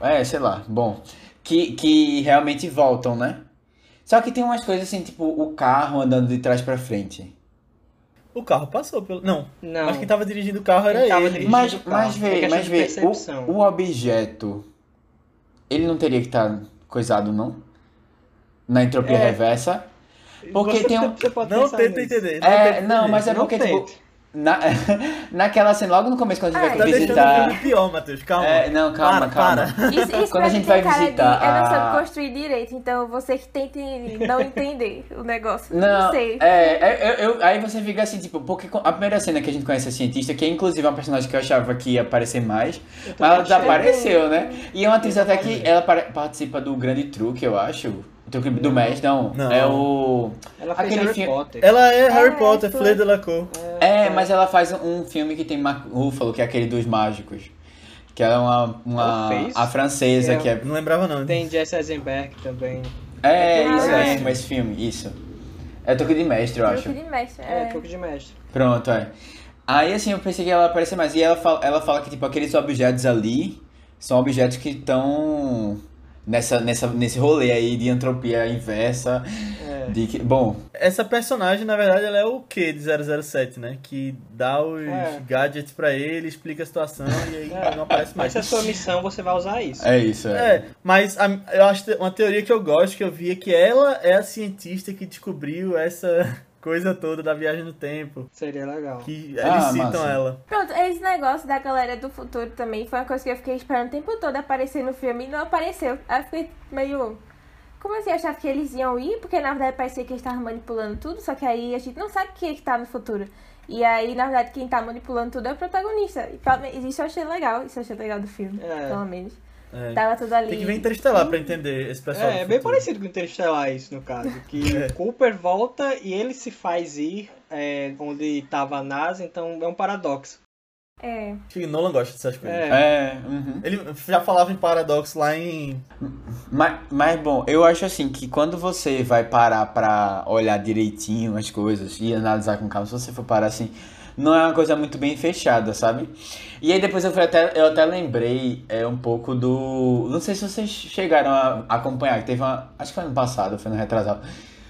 É. É, sei lá, bom. Que, que realmente voltam, né? Só que tem umas coisas assim, tipo o carro andando de trás pra frente. O carro passou pelo. Não. Não. Mas quem tava dirigindo o carro era Quem ele. Mas, mas é vê, mas vê, o, o objeto, ele não teria que estar coisado, não? Na entropia É. reversa? Porque Você- tem um... você pode Não tenta entender. É, tenta não, entender. mas é Não porque, tipo, tente. Na, naquela cena, logo no começo, quando a gente Ai. Tá vai deixando o visitar... filme pior, Matheus. Calma. É, não, calma, para, calma. Para. Isso, isso Quando a gente tem vai cara de, visitar eu não a- soube construir direito, então você que tenta não entender o negócio. Não, Não sei. É, é, eu, eu- aí você fica assim, tipo, porque a primeira cena que a gente conhece a cientista, que é inclusive uma personagem que eu achava que ia aparecer mais, mas ela desapareceu, né? E é uma atriz até que ela participa do Grande Truque, eu acho. O Truque do Mestre, não. Não. É o. Ela fez Aquele Harry filme- Potter. Ela é Harry É, Potter. Fleur de la Cour. É, mas ela faz um filme que tem Mark Ruffalo, que é aquele dos mágicos. Que ela é uma. uma a francesa, É. que é. Não lembrava, não. Tem Jesse Eisenberg também. É, Ah, isso é. mesmo, esse filme, isso. É Truque de Mestre, eu acho. Truque de mestre. É, É. truque de mestre. Pronto, é. Aí assim, eu pensei que ela aparecia mais. E ela fala, ela fala que, tipo, aqueles objetos ali são objetos que estão nessa, nessa, nesse rolê aí de entropia inversa. É. De que, bom, Essa personagem, na verdade, ela é o Q de 007, né? Que dá os É. gadgets pra ele, explica a situação e aí É. não aparece mais. Mas se é sua missão, você vai usar isso. é isso, é. É, mas a- eu acho que uma teoria que eu gosto, que eu vi, é que ela é a cientista que descobriu essa coisa toda da viagem no tempo. Seria legal. Que Ah, eles citam massa. ela. Pronto, esse negócio da galera do futuro também foi uma coisa que eu fiquei esperando o tempo todo aparecer no filme e não apareceu. Aí eu fiquei meio. Como assim? Eu achava que eles iam ir, porque na verdade parecia que eles estavam manipulando tudo, só que aí a gente não sabe o que, é que tá no futuro. E aí, na verdade, quem tá manipulando tudo é o protagonista. E isso eu achei legal, isso eu achei legal do filme, É. pelo menos. É. Tava tudo ali. Tem que ver Interestelar pra entender esse pessoal. É, é bem futuro. parecido com Interestelar isso, no caso. Que É. o Cooper volta e ele se faz ir é, onde tava a NASA, então é um paradoxo. É. Acho que Nolan gosta dessas coisas. É. É, uhum. Ele já falava em paradoxo lá em. Mas, mas, bom, eu acho assim que quando você vai parar pra olhar direitinho as coisas e analisar com calma, se você for parar assim, não é uma coisa muito bem fechada, sabe? E aí depois eu, fui até, eu até lembrei é, um pouco do. Não sei se vocês chegaram a acompanhar, que teve uma. Acho que foi ano passado, foi no retrasado.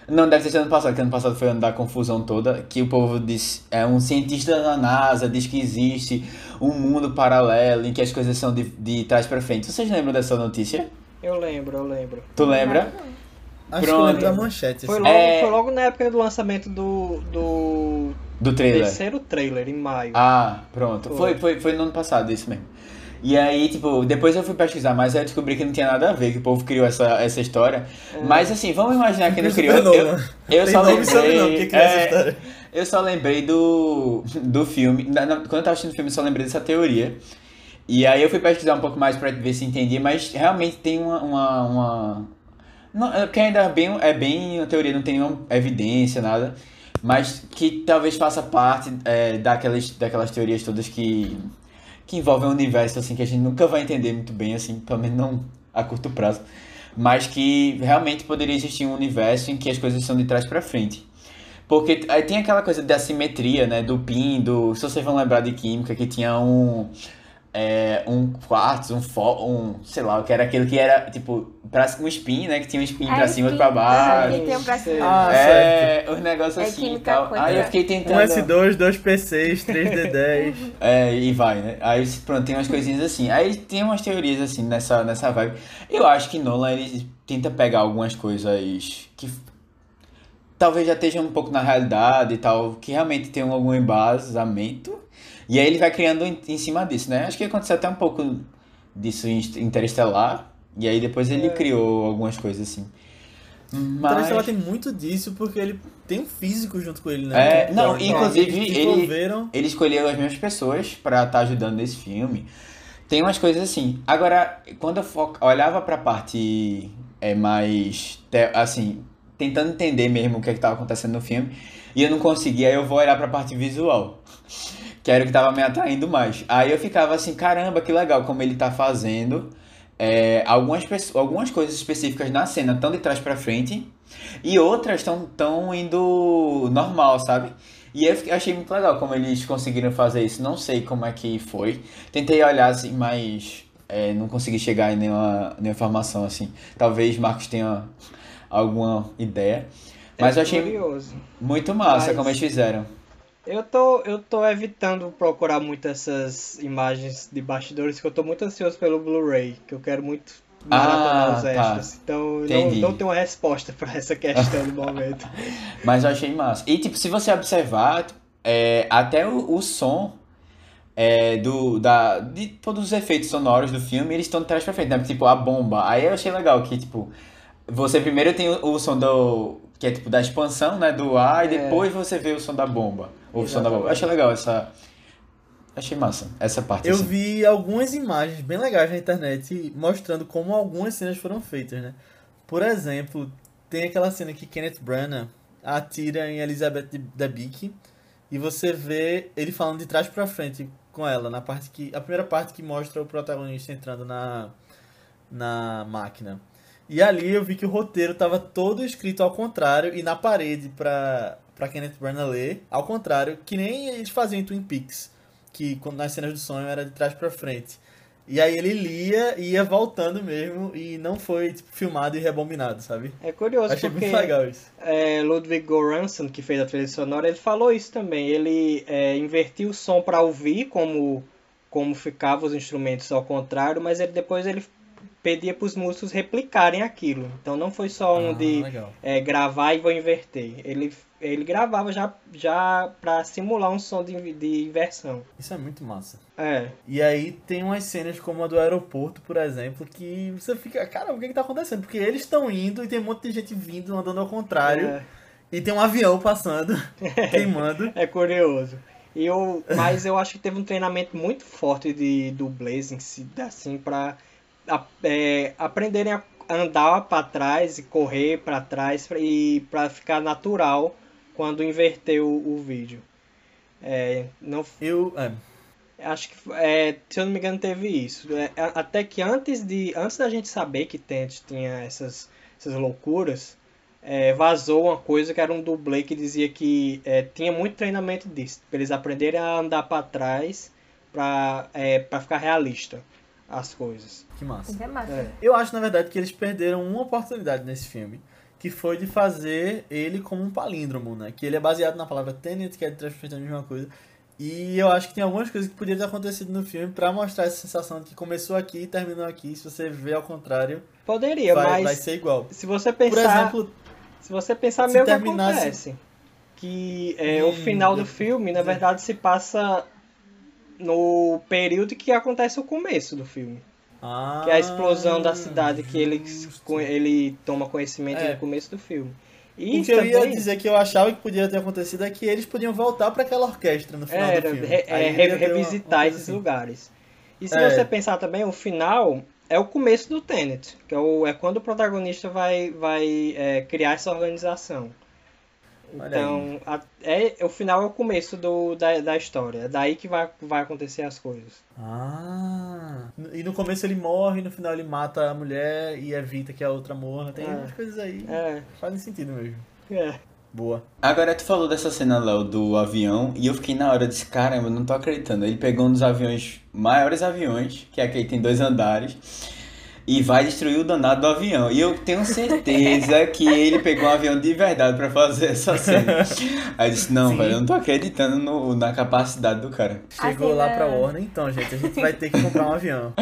Não, deve sido ano passado, que ano passado foi ano da confusão toda, que o povo diz, é um cientista da NASA, diz que existe um mundo paralelo em que as coisas são de, de trás pra frente. Vocês lembram dessa notícia? Eu lembro, eu lembro. Tu lembra? Acho que eu Pronto. lembro da manchete. Foi assim. logo, É. foi logo na época do lançamento do, do Do trailer. terceiro trailer, em maio. Ah, pronto. Foi, Foi. foi, foi no ano passado, isso mesmo. E aí, tipo, depois eu fui pesquisar, mas aí eu descobri que não tinha nada a ver, que o povo criou essa, essa história. Mas assim, vamos imaginar que não criou. Christopher Eu, Nolan. eu só nome e sobrenome, lembrei. quem criou essa é, história? eu só lembrei do, do filme. na- na- quando eu tava assistindo o filme, eu só lembrei dessa teoria. E aí eu fui pesquisar um pouco mais pra ver se entendia, mas realmente tem uma. uma, uma... Não, é porque ainda é bem, é bem uma teoria, não tem nenhuma evidência, nada. Mas que talvez faça parte é, daquelas, daquelas teorias todas que, que envolvem um universo assim que a gente nunca vai entender muito bem, assim, pelo menos não a curto prazo. Mas que realmente poderia existir um universo em que as coisas são de trás pra frente. Porque aí tem aquela coisa da simetria, né? Do PIN, do. Se vocês vão lembrar de química, que tinha um. É, um quartzo, um fó, um. sei lá, que era aquilo que era tipo. Pra, um spin, né? Que tinha um spin pra É, cima e pra baixo. Tem um pra cima. Ah, é, os negócios É assim e tal. Aí eu fiquei Um tentando. S2, dois P6, 3D10. É, e vai, né? Aí pronto, tem umas coisinhas assim. Aí tem umas teorias assim nessa, nessa vibe. Eu acho que Nolan ele tenta pegar algumas coisas que talvez já estejam um pouco na realidade e tal, que realmente tem algum embasamento. E aí ele vai criando em, em cima disso, né? Acho que aconteceu até um pouco disso em Interestelar. E aí depois ele criou algumas coisas assim. Mas... Interestelar tem muito disso porque ele tem um físico junto com ele, né? É, não, Então, inclusive, eles ele- ele escolheu as mesmas pessoas pra estar ajudando nesse filme. Tem umas coisas assim. Agora, quando eu olhava pra parte é, mais. assim, tentando entender mesmo o que, é que tava acontecendo no filme, e eu não conseguia, aí eu vou olhar pra parte visual. Que era o que tava me atraindo mais. Aí eu ficava assim, caramba, que legal como ele tá fazendo. é, algumas, algumas coisas específicas na cena estão de trás pra frente e outras estão tão indo normal, sabe? E eu achei muito legal como eles conseguiram fazer isso. Não sei como é que foi. Tentei olhar assim, mas é, não consegui chegar em nenhuma, nenhuma informação assim. Talvez Marcos tenha alguma ideia. Mas É eu achei curioso. muito massa Mas- como eles fizeram. Eu tô, eu tô evitando procurar muito essas imagens de bastidores, porque eu tô muito ansioso pelo Blu-ray, que eu quero muito maratonar Ah, os tá. extras. Então eu não, Entendi. não tenho uma resposta pra essa questão no momento. Mas eu achei massa. E tipo, se você observar, é, até o, o som é, do, da, de todos os efeitos sonoros do filme, eles estão de trás pra frente, né? Tipo, a bomba. Aí eu achei legal que, tipo, você primeiro tem o, o som do. que é tipo da expansão, né? Do ar, e É. depois você vê o som da bomba. O som da bomba. Achei legal essa. Achei massa, essa parte. Eu assim. vi algumas imagens bem legais na internet mostrando como algumas cenas foram feitas, né? Por exemplo, tem aquela cena que Kenneth Branagh atira em Elizabeth Debicki e você vê ele falando de trás pra frente com ela, na parte que a primeira parte que mostra o protagonista entrando na na máquina. E ali eu vi que o roteiro tava todo escrito ao contrário e na parede pra, pra Kenneth Branagh ler, ao contrário, que nem eles faziam em Twin Peaks, que quando nas cenas do sonho era de trás pra frente. E aí ele lia e ia voltando mesmo e não foi tipo, filmado e rebobinado, sabe? É curioso Achei porque muito legal isso. é, Ludwig Göransson, que fez a trilha sonora, ele falou isso também. Ele é, invertiu o som para ouvir como como ficavam os instrumentos ao contrário, mas ele depois ele pedia para os músicos replicarem aquilo. Então não foi só um Ah, de é, gravar e vou inverter. Ele ele gravava já já para simular um som de, de inversão. Isso é muito massa. É, E aí tem umas cenas como a do aeroporto, por exemplo, que você fica, cara, o que que tá acontecendo? Porque eles estão indo e tem um monte de gente vindo, andando ao contrário, é. e tem um avião passando, queimando. É curioso. Eu, mas eu acho que teve um treinamento muito forte de dublês assim, para é, aprenderem a andar para trás e correr para trás pra- e para ficar natural quando inverter o, o vídeo. É, não, Eu, é, acho que é, se eu não me engano teve isso. É, a- até que antes de antes da gente saber que Tenet tinha essas essas loucuras, é, vazou uma coisa que era um dublê que dizia que é, tinha muito treinamento disso, para eles aprenderem a andar para trás para é, para ficar realista as coisas. que massa. Isso é massa. É. Eu acho, na verdade, que eles perderam uma oportunidade nesse filme, que foi de fazer ele como um palíndromo, né? Que ele é baseado na palavra Tenet, que é transferência a mesma coisa. E eu acho que tem algumas coisas que podiam ter acontecido no filme pra mostrar essa sensação de que começou aqui e terminou aqui. Se você vê ao contrário, Poderia, vai, mas vai ser igual. se você Por pensar, exemplo, se você pensar se meio que terminasse- acontece, que é, o Hum, final do filme, na verdade, se passa no período que acontece o começo do filme. ah, Que é a explosão da cidade que ele, justo. ele toma conhecimento É. no começo do filme. O E que eu ia também dizer que eu achava que podia ter acontecido é que eles podiam voltar pra aquela orquestra no final era do filme. re- é, re- uma- revisitar uma coisa esses assim. lugares. E se É. você pensar também, o final é o começo do Tenet, que é, o- é quando o protagonista vai, vai é, criar essa organização. Então, a- é, o final é o começo do, da, da história. É daí que vai, vai acontecer as coisas. Ah. E no começo ele morre, no final ele mata a mulher e evita que a outra morra. Tem É. umas coisas aí É, fazem sentido mesmo. é. Boa. Agora tu falou dessa cena, Léo, do avião, e eu fiquei na hora, eu disse, caramba, eu não tô acreditando. Ele pegou um dos aviões, maiores aviões, que é aquele que tem dois andares, e vai destruir o danado do avião. E eu tenho certeza que ele pegou um avião de verdade pra fazer essa cena. Aí eu disse, não, Sim. velho, eu não tô acreditando no- na capacidade do cara. Chegou A lá cena- pra Warner, então, gente, a gente vai ter que comprar um avião.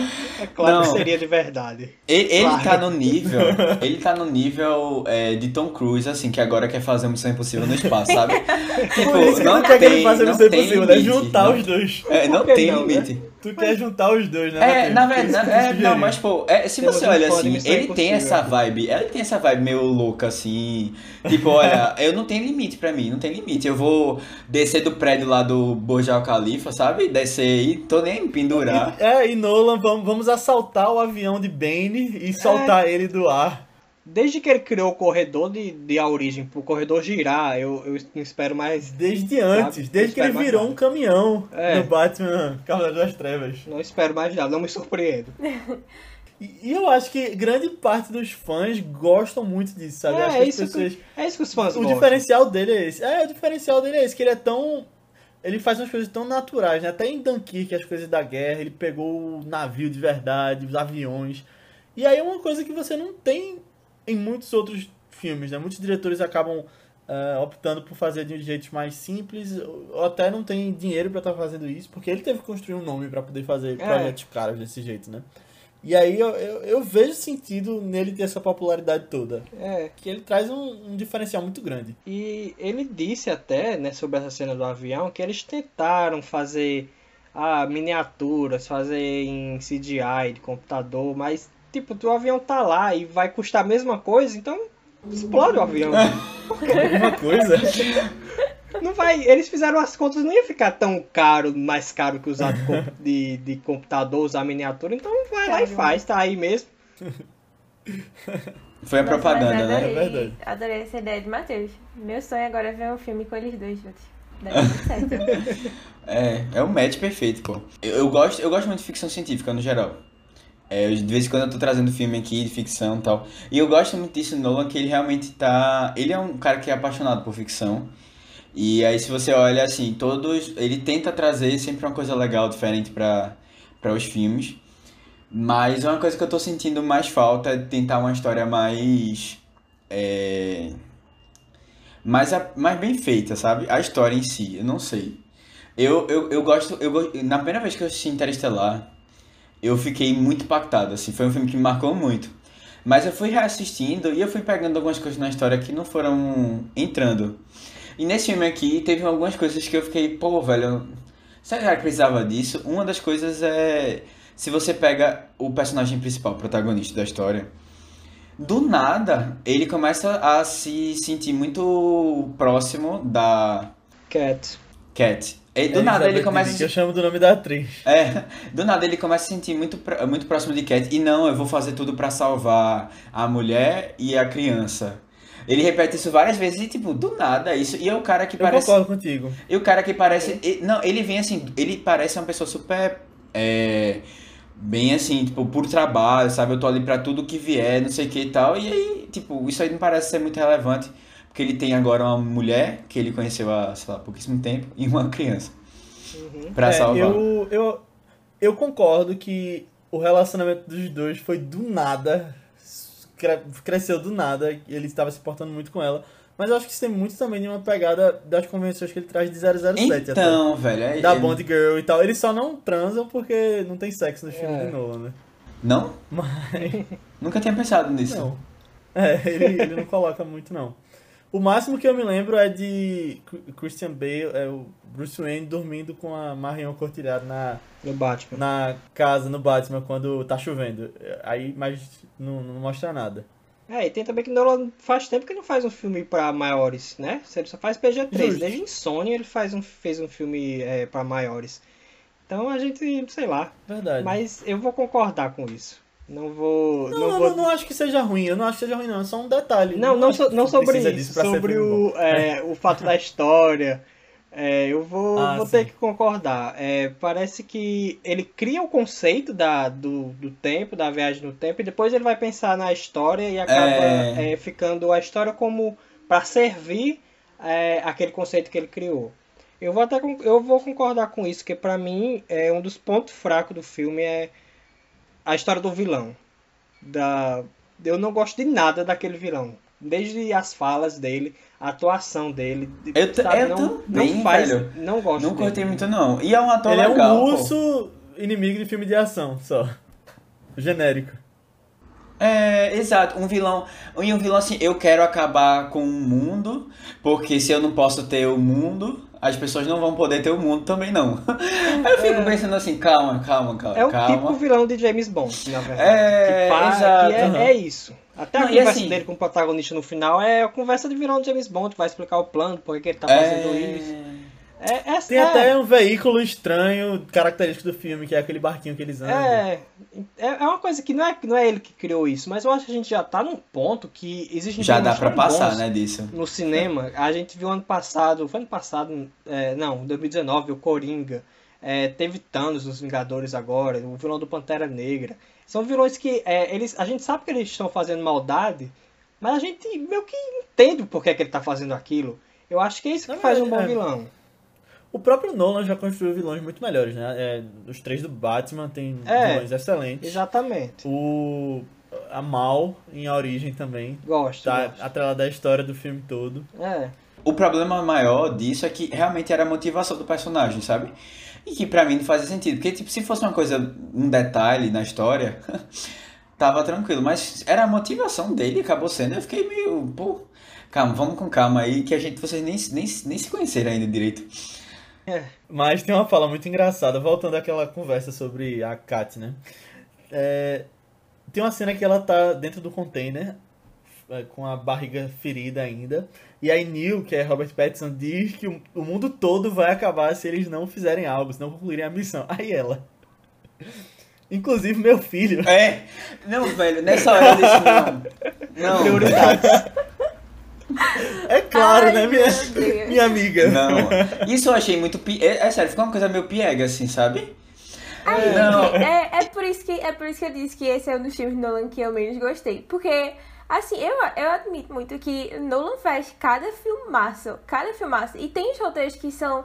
É claro Não. que seria de verdade. Ele, ele Claro. tá no nível, ele tá no nível é, de Tom Cruise, assim, que agora quer fazer Missão Impossível no espaço, sabe? Tipo, Por isso que não tu quer que ele tem, faça não isso tem impossível, né? limite, Juntar não- os dois. É, não que tem não, né? Tu quer juntar os dois, né? É, na verdade, é, não, mas pô, é, se você olha assim, ele tem essa vibe, ele tem essa vibe meio louca assim, tipo, olha, eu não tenho limite pra mim, não tem limite, eu vou descer do prédio lá do Burj Al Khalifa, sabe, descer aí, tô nem pendurar. É, e Nolan, vamos, vamos assaltar o avião de Bane e soltar ele do ar. Desde que ele criou o corredor de, de a origem pro corredor girar, eu, eu não espero mais. Desde antes, Sabe? desde que ele virou nada. um caminhão É. no Batman Cavaleiro das Trevas. Não espero mais nada, não me surpreendo. E, eu acho que grande parte dos fãs gostam muito disso, sabe? É, isso pessoas... que, é isso que os fãs O gostam. diferencial dele é esse. É, o diferencial dele é esse, que ele é tão. Ele faz umas coisas tão naturais, né? Até em Dunkirk, as coisas da guerra, ele pegou o navio de verdade, os aviões. E aí é uma coisa que você não tem em muitos outros filmes, né? Muitos diretores acabam ah, optando por fazer de jeitos mais simples, ou até não tem dinheiro pra estar fazendo isso, porque ele teve que construir um nome pra poder fazer É. projetos caros desse jeito, né? E aí eu, eu, eu vejo sentido nele ter essa popularidade toda. É. Que ele traz um, um diferencial muito grande. E ele disse até, né, sobre essa cena do avião, que eles tentaram fazer ah, miniaturas, fazer em CGI de computador, mas tipo, o avião tá lá e vai custar a mesma coisa, então explode o avião. Alguma coisa. Não vai, eles fizeram as contas, não ia ficar tão caro, mais caro que usar de, de, computador, usar miniatura, então vai lá e Caramba. faz, tá aí mesmo. Foi a Nossa, propaganda, né? adorei, É verdade. Adorei essa ideia de Matheus. Meu sonho agora é ver um filme com eles dois juntos. Deve dar certo. É, é o match perfeito, pô. Eu, eu gosto, eu gosto muito de ficção científica, no geral. É, de vez em quando eu tô trazendo filme aqui de ficção e tal. E eu gosto muito disso no Nolan, que ele realmente tá... Ele é um cara que é apaixonado por ficção. E aí se você olha, assim, todos... Ele tenta trazer sempre uma coisa legal, diferente pra os filmes. Mas uma coisa que eu tô sentindo mais falta é tentar uma história mais... É... Mais, mais bem feita, sabe? A história em si, eu não sei. Eu, eu, eu gosto, eu, na primeira vez que eu assisti Interestelar, eu fiquei muito impactado, assim, foi um filme que me marcou muito. Mas eu fui reassistindo e eu fui pegando algumas coisas na história que não foram entrando. E nesse filme aqui teve algumas coisas que eu fiquei, pô, velho, será que precisava disso? Uma das coisas é se você pega o personagem principal, o protagonista da história, do nada ele começa a se sentir muito próximo da Cat. Cat. E do nada ele começa Que eu chamo do nome da atriz. É, do nada ele começa a se sentir muito, muito próximo de Cat. E não, eu vou fazer tudo pra salvar a mulher e a criança. Ele repete isso várias vezes e, tipo, do nada isso. E é o cara que Eu parece. concordo contigo. E o cara que parece. e- Não, ele vem assim. Ele parece uma pessoa super. É, bem assim, tipo, por trabalho, sabe? Eu tô ali pra tudo que vier, não sei o que e tal. E aí, tipo, isso aí não parece ser muito relevante. Porque ele tem agora uma mulher que ele conheceu há, sei lá, pouquíssimo tempo e uma criança. Uhum. Pra É, salvar. eu, eu, eu concordo que o relacionamento dos dois foi do nada cre- cresceu do nada, e ele estava se portando muito com ela. Mas eu acho que isso tem muito também de uma pegada das convenções que ele traz de 007 até. Então, velho. É, Da é- Bond Girl e tal. Eles só não transam porque não tem sexo no filme É. de Nolan, né? Não? Mas. Nunca tinha pensado nisso. Não. É, ele, ele não coloca muito, não. O máximo que eu me lembro é de Christian Bale, é o Bruce Wayne dormindo com a Marion Cotillard na, No Batman. na casa, no Batman, quando tá chovendo. Aí, mas não, não mostra nada. É, e tem também que Nolan faz tempo que não faz um filme pra maiores, né? Ele só faz PG-13. Justo. Desde Insônia ele faz um, fez um filme é, para maiores. Então a gente, sei lá. Verdade. Mas eu vou concordar com isso. Não vou. não, não não, vou não, não acho que seja ruim. Eu não acho que seja ruim, não. É só um detalhe. Não, não, acho so- não sobre isso, sobre o, bom. é, o fato da história. É, eu vou, Ah, vou sim. ter que concordar. É, parece que ele cria o conceito da, do, do tempo, da viagem no tempo, e depois ele vai pensar na história e acaba É. é, ficando a história como para servir é, aquele conceito que ele criou. Eu vou até eu vou concordar com isso, que pra mim é um dos pontos fracos do filme é a história do vilão. Da eu não gosto de nada daquele vilão, desde as falas dele, a atuação dele, Eu t- eu não, também, não faz, velho. não gosto Não curti muito, não. E é um ator Ele é legal. um pô. urso inimigo de filme de ação, só. Genérico. É, exato, um vilão. E um vilão assim, eu quero acabar com o mundo, porque se eu não posso ter o mundo, as pessoas não vão poder ter o mundo também não. Aí eu fico pensando assim, calma, calma, calma, É o calma. tipo vilão de James Bond, na verdade. É, que fa- exato, é, aham. é isso. Até a Não, conversa assim- dele com o protagonista no final é a conversa de vilão de James Bond, que vai explicar o plano, por que ele tá fazendo isso. É... É, é, Tem é, até um veículo estranho, característico do filme, que é aquele barquinho que eles andam. É, é é uma coisa que não é, não é ele que criou isso, mas eu acho que a gente já tá num ponto que existem Já dá tão passar, né, disso. No cinema, a gente viu ano passado, foi ano passado, é, não, 2019, o Coringa, é, teve Thanos nos Vingadores agora, o vilão do Pantera Negra. São vilões que é, eles, a gente sabe que eles estão fazendo maldade, mas a gente meio que entende por que, que ele tá fazendo aquilo. Eu acho que é isso que Na faz um bom é. vilão. O próprio Nolan já construiu vilões muito melhores, né? É, os três do Batman tem É, vilões excelentes. Exatamente. O a Mal em A Origem também Gosto. tá gosto. atrelada à história do filme todo. É. O problema maior disso é que realmente era a motivação do personagem, sabe? E que pra mim não fazia sentido. Porque, tipo, se fosse uma coisa, um detalhe na história, tava tranquilo. Mas era a motivação dele, acabou sendo. Eu fiquei meio, pô, calma, vamos com calma aí, que a gente, vocês nem, nem, nem se conheceram ainda direito. Mas tem uma fala muito engraçada, voltando àquela conversa sobre a Kat, né? É, tem uma cena que ela tá dentro do container, é, com a barriga ferida ainda. E aí Neil, que é Robert Pattinson, diz que o, mundo todo vai acabar se eles não fizerem algo, se não concluírem a missão. Aí ela. Inclusive meu filho. É, não, velho, nessa hora eu disse não. Não, Prioridades. É claro, Ai, né, minha, minha amiga? não. Isso eu achei muito. pi- É, é sério, ficou uma coisa meio piega, assim, sabe? Ai, Não. É, é, por isso que, é por isso que eu disse que esse é um dos filmes de Nolan que eu menos gostei. Porque, assim, eu, eu admito muito que Nolan faz cada filmaço, cada filmaço. E tem os roteiros que são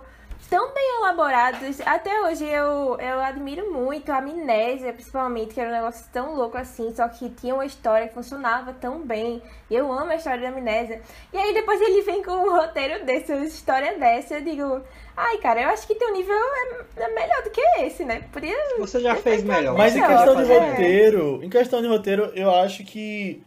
tão bem elaborados. Até hoje eu, eu admiro muito a Amnésia, principalmente, que era um negócio tão louco assim, só que tinha uma história que funcionava tão bem. E eu amo a história da Amnésia. E aí depois ele vem com um roteiro desse, uma história dessa, eu digo... Ai, cara, eu acho que teu nível é, é melhor do que esse, né? Podia Você já fez melhor. Mas em questão de roteiro, em questão de roteiro, eu acho que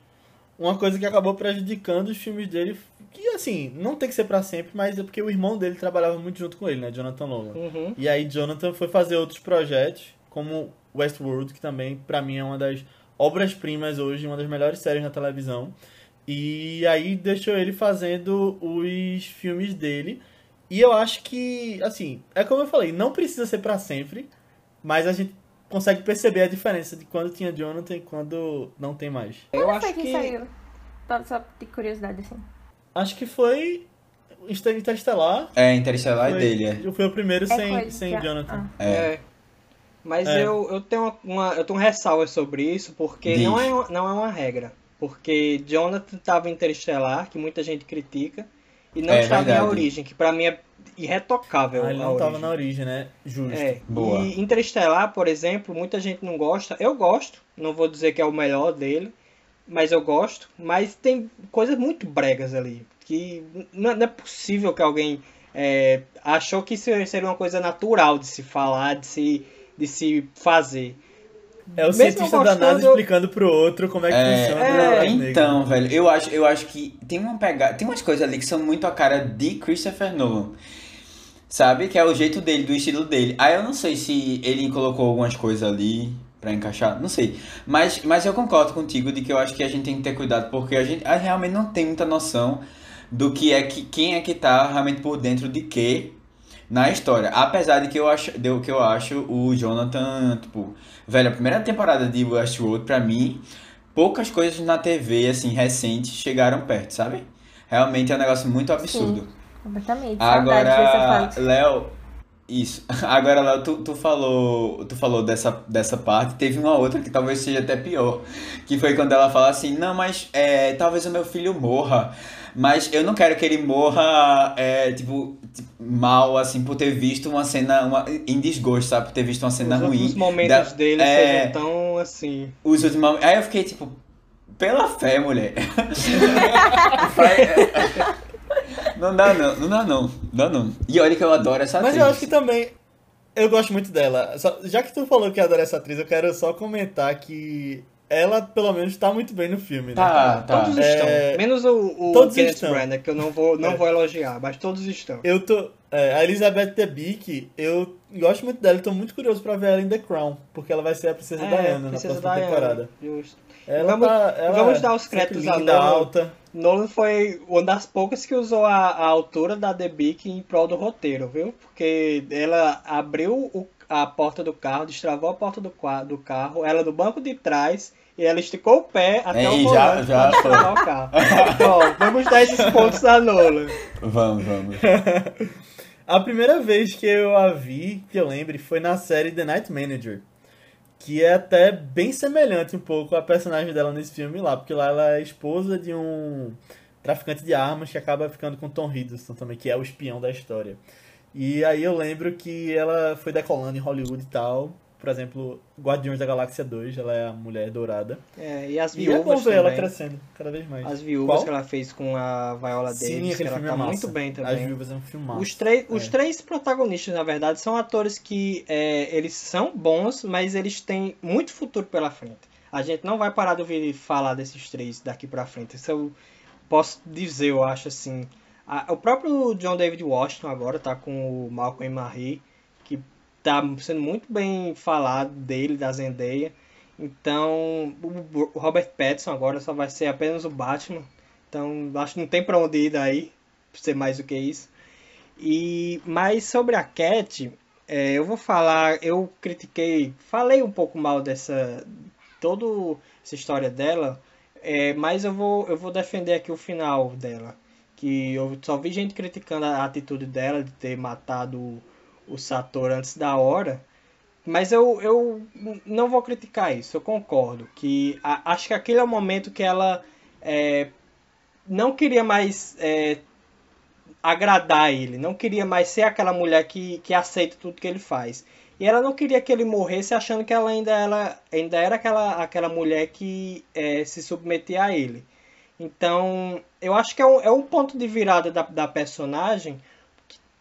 uma coisa que acabou prejudicando os filmes dele, que assim, não tem que ser pra sempre, mas é porque o irmão dele trabalhava muito junto com ele, né, Jonathan Nolan. Uhum. E aí Jonathan foi fazer outros projetos, como Westworld, que também pra mim é uma das obras-primas hoje, uma das melhores séries na televisão. E aí deixou ele fazendo os filmes dele. E eu acho que, assim, é como eu falei, não precisa ser pra sempre, mas a gente consegue perceber a diferença de quando tinha Jonathan e quando não tem mais. Eu Quando acho que, que. saiu? Só de curiosidade, assim. Acho que foi Inter- Interestelar. É, Interestelar é Foi, dele, é. foi o primeiro É sem, coisa sem Jonathan. ah. É. É. Mas É. Eu, eu tenho uma, uma- eu tenho ressalvas sobre isso, porque Diz. não é, uma- não é uma regra. Porque Jonathan estava em Interestelar, que muita gente critica, e não É estava em A verdade. Origem, que pra mim é irretocável. Ah, ele não tava origem. na origem, né? Justo. É, Boa. e Interestelar, por exemplo, muita gente não gosta. Eu gosto, não vou dizer que é o melhor dele, mas eu gosto. Mas tem coisas muito bregas ali. Que não é possível que alguém é, achou que isso seria uma coisa natural de se falar, de se, de se fazer. É o Mesmo cientista gostando, da NASA explicando pro outro como é que é, funciona. É, então, velho, eu acho, eu acho que tem uma pegada, tem umas coisas ali que são muito a cara de Christopher Nolan. Sabe? Que é o jeito dele, do estilo dele. Aí eu não sei se ele colocou algumas coisas ali para encaixar, não sei. Mas, mas eu concordo contigo de que eu acho que a gente tem que ter cuidado porque a gente a realmente não tem muita noção do que é que quem é que tá realmente por dentro de que na história. Apesar de que eu acho, de que eu acho o Jonathan, tipo, velho, a primeira temporada de Westworld para mim, poucas coisas na TV assim recente chegaram perto, sabe? Realmente é um negócio muito absurdo. Sim, completamente. Agora, Léo, isso. Agora, Léo, tu, tu, falou, tu falou dessa, dessa parte. Teve uma outra que talvez seja até pior. Que foi quando ela fala assim: Não, mas é, talvez o meu filho morra. Mas eu não quero que ele morra, é, tipo, mal, assim, por ter visto uma cena uma, em desgosto, sabe? Por ter visto uma cena os ruim. Os momentos da, dele é, sejam tão assim. Os últimos Aí eu fiquei, tipo, pela fé, mulher. não dá não, não dá não, não dá não. E olha que eu adoro essa atriz. Mas eu acho que também, eu gosto muito dela. Só, já que tu falou que adora essa atriz, eu quero só comentar que ela pelo menos tá muito bem no filme, né? Tá, tá. Todos é... estão. Menos o, o todos Kenneth estão. Branagh, que eu não vou, não é. vou elogiar, mas todos estão. Eu tô. É, a Elizabeth Debicki, eu gosto muito dela e tô muito curioso pra ver ela em The Crown, porque ela vai ser a Princesa é, Diana na próxima Diana, temporada. Justo. Ela vamos, tá, ela vamos dar os créditos a Nolan. Alta. Nolan foi uma das poucas que usou a, a altura da Debicki em prol do roteiro, viu? Porque ela abriu o, a porta do carro, destravou a porta do, do carro, ela no banco de trás e ela esticou o pé até Ei, o volante já, já foi. o carro. Bom, vamos dar esses pontos a Nola. Vamos, vamos. a primeira vez que eu a vi, que eu lembre, foi na série The Night Manager. Que é até bem semelhante um pouco a personagem dela nesse filme lá, porque lá ela é esposa de um traficante de armas que acaba ficando com Tom Hiddleston também, que é o espião da história. E aí eu lembro que ela foi decolando em Hollywood e tal por exemplo, Guardiões da Galáxia 2, ela é a mulher dourada. É, e as viúvas. E é bom ver ela crescendo cada vez mais. As viúvas Qual? que ela fez com a Viola Davis, Sim, que ela tá é muito bem também. As viúvas é um filme massa. Os, três, os é. três protagonistas, na verdade, são atores que é, eles são bons, mas eles têm muito futuro pela frente. A gente não vai parar de ouvir falar desses três daqui pra frente. Isso eu posso dizer, eu acho assim. A, o próprio John David Washington agora tá com o Malcolm e Marie tá sendo muito bem falado dele, da Zendaya. Então, o Robert Pattinson agora só vai ser apenas o Batman. Então, acho que não tem pra onde ir daí, pra ser mais do que isso. E, mas sobre a Cat, é, eu vou falar, eu critiquei, falei um pouco mal dessa, toda essa história dela, é, mas eu vou, eu vou defender aqui o final dela. Que eu só vi gente criticando a atitude dela de ter matado o Sator antes da hora. Mas eu, eu não vou criticar isso, eu concordo. que a, Acho que aquele é o momento que ela é, não queria mais é, agradar ele, não queria mais ser aquela mulher que, que aceita tudo que ele faz. E ela não queria que ele morresse achando que ela ainda, ela, ainda era aquela, aquela mulher que é, se submetia a ele. Então, eu acho que é um, é um ponto de virada da, da personagem,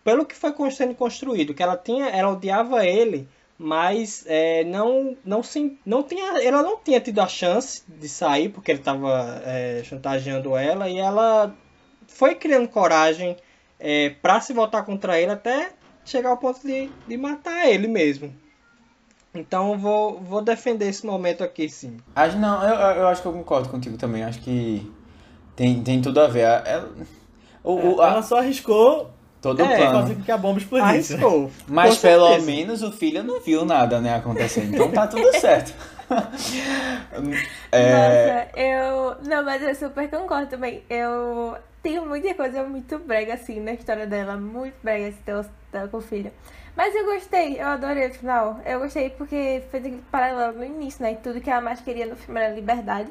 pelo que foi sendo construído, que ela tinha, ela odiava ele, mas é, não, não, sim, não tinha, ela não tinha tido a chance de sair porque ele estava é, chantageando ela e ela foi criando coragem é, para se voltar contra ele até chegar ao ponto de, de matar ele mesmo. Então eu vou, vou defender esse momento aqui, sim. Acho, não, eu, eu acho que eu concordo contigo também. Acho que tem, tem tudo a ver. Ela, o, o, a... ela só arriscou Todo é, plano. fazer com que a bomba explodisse. Arriscou. Mas pelo menos o filho não viu nada, né, acontecendo. Então tá tudo certo. é... Nossa, eu. Não, mas eu super concordo também. Eu tenho muita coisa muito brega assim na história dela. Muito brega esse teu com o filho. Mas eu gostei, eu adorei o final. Eu gostei porque fez aquele paralelo no início, né? Tudo que ela mais queria no filme era liberdade.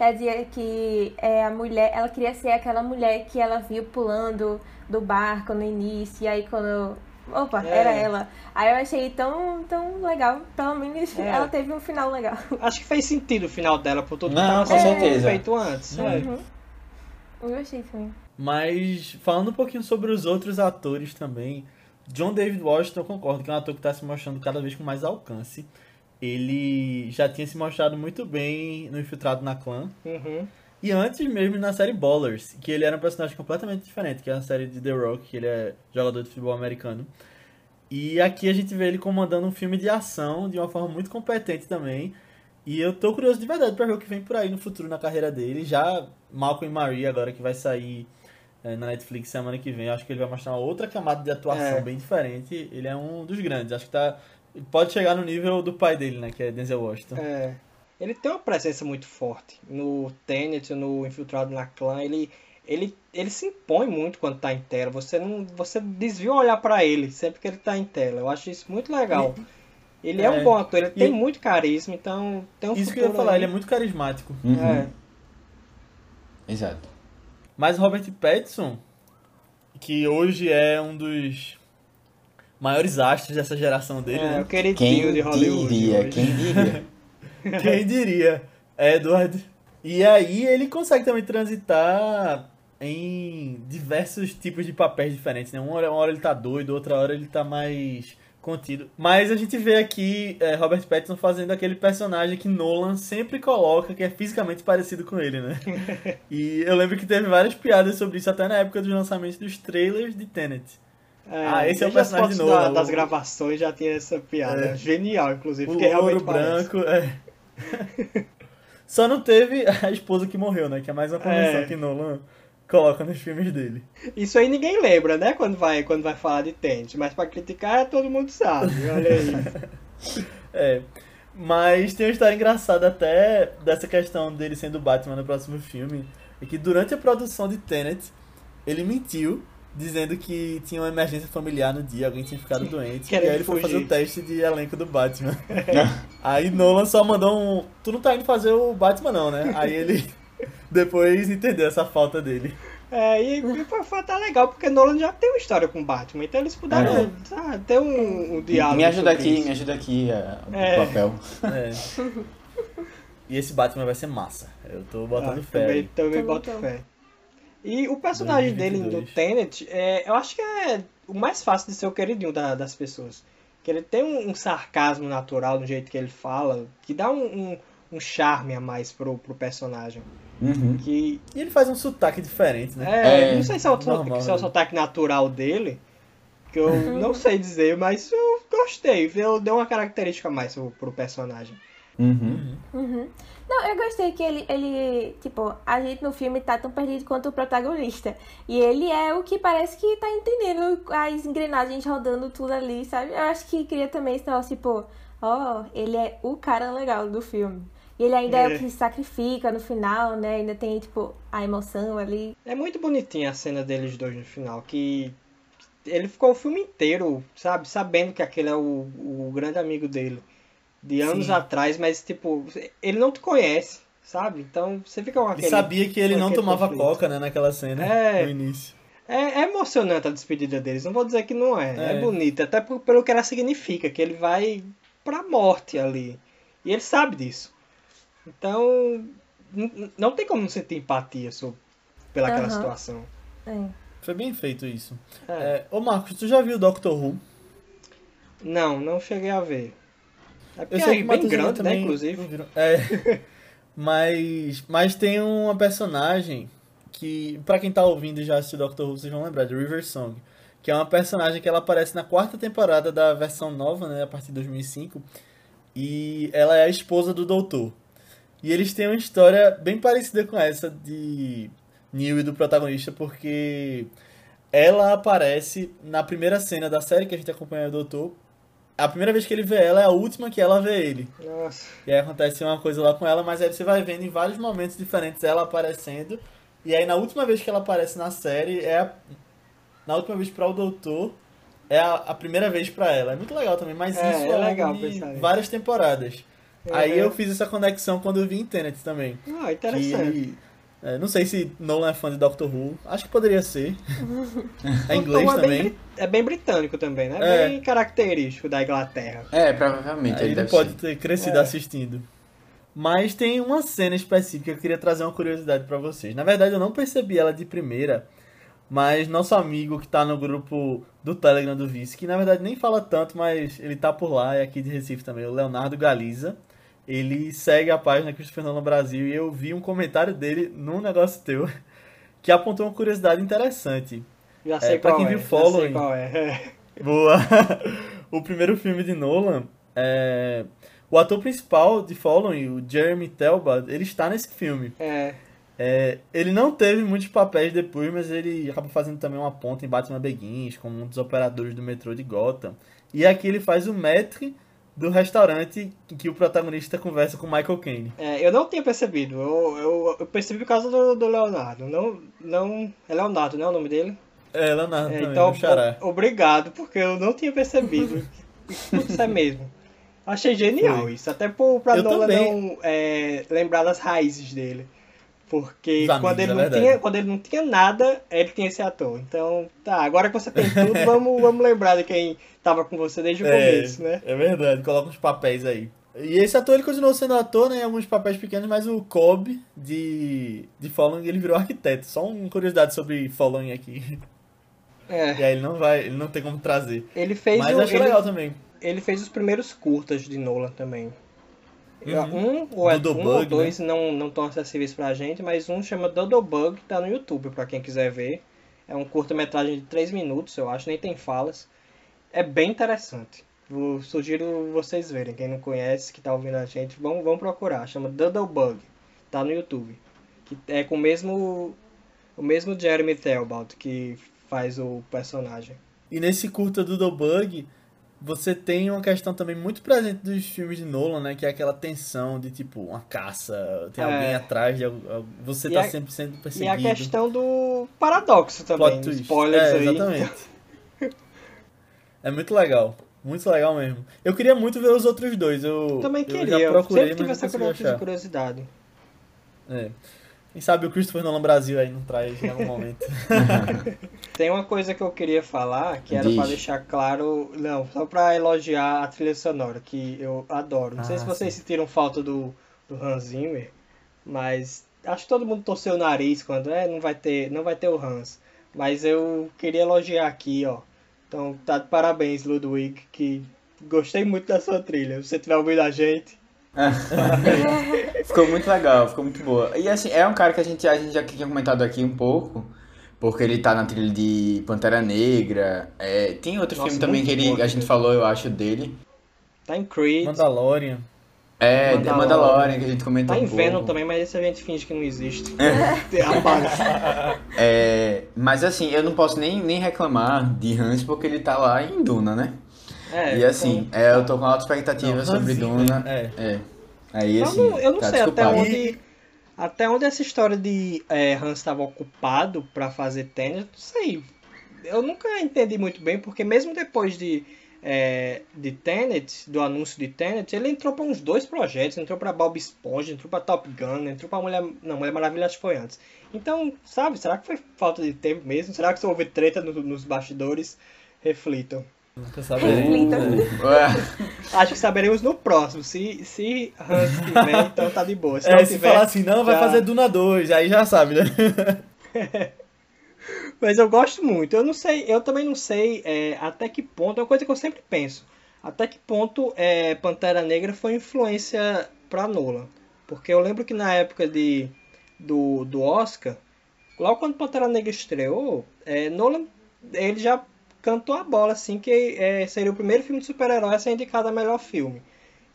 Ela dizia que é, a mulher, ela queria ser aquela mulher que ela viu pulando do barco no início, e aí quando opa, É. era ela. Aí eu achei tão, tão legal. Pelo menos É. ela teve um final legal. Acho que fez sentido o final dela por tudo que Não, tava com certeza. feito antes. é. Uhum. Eu gostei também. Mas falando um pouquinho sobre os outros atores também, John David Washington, eu concordo que é um ator que está se mostrando cada vez com mais alcance. Ele já tinha se mostrado muito bem no Infiltrado na Clã. Uhum. E antes mesmo na série Ballers, que ele era um personagem completamente diferente, que é a série de The Rock, que ele é jogador de futebol americano. E aqui a gente vê ele comandando um filme de ação de uma forma muito competente também. E eu tô curioso de verdade pra ver o que vem por aí no futuro na carreira dele. Já Malcolm e Marie, agora que vai sair eh, na Netflix semana que vem, acho que ele vai mostrar uma outra camada de atuação É. bem diferente. Ele é um dos grandes. Acho que tá. Pode chegar no nível do pai dele, né? Que é Denzel Washington. É. Ele tem uma presença muito forte. No Tenet, no Infiltrado na Clã, ele, ele, ele se impõe muito quando tá em tela. Você não você desvia o olhar pra ele sempre que ele tá em tela. Eu acho isso muito legal. Ele é, É. um bom ator, ele E- tem muito carisma, então tem um Isso que eu ia falar, aí. ele é muito carismático. Uhum. É. Exato. Mas Robert Pattinson, que hoje é um dos maiores astros dessa geração dele, É, o né? queridinho Quem de Hollywood. diria, quem diria? Quem diria? Edward. E aí ele consegue também transitar em diversos tipos de papéis diferentes, né? Uma hora, uma hora ele tá doido, outra hora ele tá mais contido. Mas a gente vê aqui é, Robert Pattinson fazendo aquele personagem que Nolan sempre coloca, que é fisicamente parecido com ele, né? E eu lembro que teve várias piadas sobre isso até na época dos lançamentos dos trailers de Tenet. É, Ah, esse é o personagem de Nolan, da- das gravações já tinha essa piada. É. Genial, inclusive, O porque realmente ouro parece. branco, é. Só não teve a esposa que morreu, né? Que é mais uma convenção É. que Nolan coloca nos filmes dele. Isso aí ninguém lembra, né? Quando vai, quando vai falar de Tenet. Mas pra criticar, todo mundo sabe. Olha aí. É. Mas tem uma história engraçada até dessa questão dele sendo Batman no próximo filme. É que durante a produção de Tenet, ele mentiu, dizendo que tinha uma emergência familiar no dia, alguém tinha ficado doente. Querendo e aí ele foi fugir. fazer o teste de elenco do Batman. aí Nolan só mandou um. Tu não tá indo fazer o Batman, não, né? Aí ele depois entendeu essa falta dele. É, e, e foi, foi até legal, porque Nolan já tem uma história com Batman. Então eles puderam É. ah, ter um, um diálogo. me ajuda aqui, isso. me ajuda aqui a- É. o papel. É. E esse Batman vai ser massa. Eu tô botando Ah, fé. Também, também boto botando. fé. E o personagem dele 2022. do Tenet, é, eu acho que é o mais fácil de ser o queridinho da- das pessoas. Que ele tem um, um sarcasmo natural no jeito que ele fala, que dá um, um, um charme a mais pro, pro personagem. Uhum. Que E ele faz um sotaque diferente, né? é, É, não sei se é o, normal, se é o né? sotaque natural dele, que eu não sei dizer, mas eu gostei. Eu dei uma característica a mais pro, pro personagem. Uhum. Uhum. Não, eu gostei que ele, ele, tipo, a gente no filme tá tão perdido quanto o protagonista. E ele é o que parece que tá entendendo as engrenagens rodando tudo ali, sabe? Eu acho que cria também esse negócio, tipo, ó, ele é o cara legal do filme. E ele ainda é, É. o que se sacrifica no final, né? Ainda tem, tipo, a emoção ali. É muito bonitinha a cena deles dois no final, que ele ficou o filme inteiro, sabe, sabendo que aquele é o, o grande amigo dele de anos Sim. atrás, mas tipo, ele não te conhece, sabe? Então você fica com Ele aquele. sabia que ele não tomava conflito. coca, né, naquela cena, É. no início. É, é emocionante a despedida deles, não vou dizer que não é, é, É. bonita, até por- pelo que ela significa, que ele vai pra morte ali. E ele sabe disso. Então, não tem como não sentir empatia sobre, pelaquela Aham. situação. É. Foi bem feito isso. É. É, ô Marcos, tu já viu Doctor Who? Não, não cheguei a ver. É Eu sei é que bem Matheus grande, né, também inclusive. não viram. É. mas, mas tem uma personagem que, pra quem tá ouvindo e já assistiu Doctor Who, vocês vão lembrar, de River Song. Que é uma personagem que ela aparece na quarta temporada da versão nova, né, a partir de 2005. E ela é a esposa do doutor. E eles têm uma história bem parecida com essa de Neil e do protagonista, porque ela aparece na primeira cena da série que a gente acompanha o doutor. A primeira vez que ele vê ela é a última que ela vê ele. Nossa. E aí acontece uma coisa lá com ela, mas aí você vai vendo em vários momentos diferentes ela aparecendo. E aí na última vez que ela aparece na série, é a... na última vez para o doutor, é a, a primeira vez para ela. É muito legal também, mas É, isso é longo legal de várias temporadas. É, Aí é. eu fiz essa conexão quando eu vi em Tenet também. Ah, interessante. É, não sei se Nolan é fã de Doctor Who. Acho que poderia ser. É inglês Tom é também. Bem, é bem britânico também, né? É. Bem característico da Inglaterra. É, provavelmente Aí ele pode ser. ter crescido É. assistindo. Mas tem uma cena específica que eu queria trazer uma curiosidade pra vocês. Na verdade, eu não percebi ela de primeira, mas nosso amigo que tá no grupo do Telegram do Vice, que na verdade nem fala tanto, mas ele tá por lá, é aqui de Recife também, o Leonardo Galiza. Ele segue a página Christopher Nolan Brasil e eu vi um comentário dele num negócio teu que apontou uma curiosidade interessante. Já sei pra qual quem é. viu Following. qual é. Boa. o primeiro filme de Nolan, é... o ator principal de Following, o Jeremy Talbot, ele está nesse filme. É. É, ele não teve muitos papéis depois, mas ele acaba fazendo também uma ponta em Batman Begins, como um dos operadores do metrô de Gotham. E aqui ele faz o maître do restaurante em que o protagonista conversa com Michael Caine. É, eu não tinha percebido. Eu, eu, eu percebi por causa do, do Leonardo. Não, não. É Leonardo, não é o nome dele? É, Leonardo É, também, então, o obrigado, porque eu não tinha percebido. Isso é mesmo. Achei genial Foi. isso. Até por, pra Eu também. não é, lembrar das raízes dele. Porque Os amigos, quando, ele é não verdade. tinha, quando ele não tinha nada, ele tinha esse ator. Então, tá, agora que você tem tudo, vamos, vamos lembrar de quem tava com você desde o começo, né? É verdade, coloca uns papéis aí. E esse ator ele continuou sendo ator né, em alguns papéis pequenos, mas o Cobb de, de Following ele virou arquiteto. Só uma curiosidade sobre Following aqui. É. E aí ele não vai, ele não tem como trazer. Ele fez mas o, achei ele, legal também. ele fez os primeiros curtas de Nolan também. Uhum. Um, ou é, Dodo um Bug, ou né? dois não não estão acessíveis pra gente, mas um chama Dodo Bug, tá no YouTube pra quem quiser ver. É um curta-metragem de 3 minutos, eu acho, nem tem falas. É bem interessante. Vou, sugiro vocês verem. Quem não conhece, que tá ouvindo a gente, vão, vão procurar. Chama Bug. Tá no YouTube. Que é com o mesmo o mesmo Jeremy Talbot que faz o personagem. E nesse curta do Bug, você tem uma questão também muito presente dos filmes de Nolan, né? Que é aquela tensão de tipo uma caça, tem É. alguém atrás de você E tá a- sempre sendo E a perseguido. questão do paradoxo também. Plot twist. Spoilers é, aí. exatamente. é muito legal. Muito legal mesmo. Eu queria muito ver os outros dois. Eu Também eu queria. já procurei, Sempre tive essa curiosidade. É. Quem sabe o Christopher Nolan Brasil aí não traz em algum momento. Tem uma coisa que eu queria falar, que era pra deixar claro, não, só pra elogiar a trilha sonora, que eu adoro. Não sei Ah, se vocês sim. sentiram falta do, do Hans Zimmer, mas acho que todo mundo torceu o nariz quando é, não vai ter, não vai ter o Hans. Mas eu queria elogiar aqui, ó. Então, tá de parabéns, Ludwig, que gostei muito da sua trilha. Se você tiver ouvindo a gente, Ficou muito legal, ficou muito boa. E assim, é um cara que a gente, a gente já tinha comentado aqui um pouco, porque ele tá na trilha de Pantera Negra. É, tem outro Nossa, filme também que ele, a gente falou, eu acho, dele. tá em Creed, Mandalorian. É, Mandalorian. The Mandalorian, que a gente comentou tá em um Venom também, mas esse a gente finge que não existe. Apaga. É, mas assim, eu não posso nem, nem reclamar de Hans porque ele tá lá em Duna, né? É, e assim, então- é, eu tô com alta expectativa Não, sobre Hans Duna. É. É. Aí Eu assim, não, eu não tá sei até desculpado. onde, até onde essa história de é, Hans estava ocupado pra fazer Tenet, não sei. Eu nunca entendi muito bem, porque mesmo depois de, é, de Tenet, do anúncio de Tenet, ele entrou pra uns dois projetos, entrou pra Bob Esponja, entrou pra Top Gun, entrou pra Mulher, não, Mulher Maravilha acho que foi antes. Então, sabe, será que foi falta de tempo mesmo? Será que se houve treta no- nos bastidores? Reflitam. Nunca sabe. Reflita. Ué, Acho que saberemos no próximo. Se, se Hans tiver, então tá de boa. Se É, não se tiver, falar assim, não, vai já- fazer Duna 2, aí já sabe, né? Mas eu gosto muito. Eu não sei, eu também não sei é, até que ponto, é uma coisa que eu sempre penso. Até que ponto é, Pantera Negra foi influência pra Nolan. Porque eu lembro que na época de, do, do Oscar, logo quando Pantera Negra estreou, é, Nolan ele já cantou a bola assim que é, seria o primeiro filme de super-herói a ser indicado a melhor filme.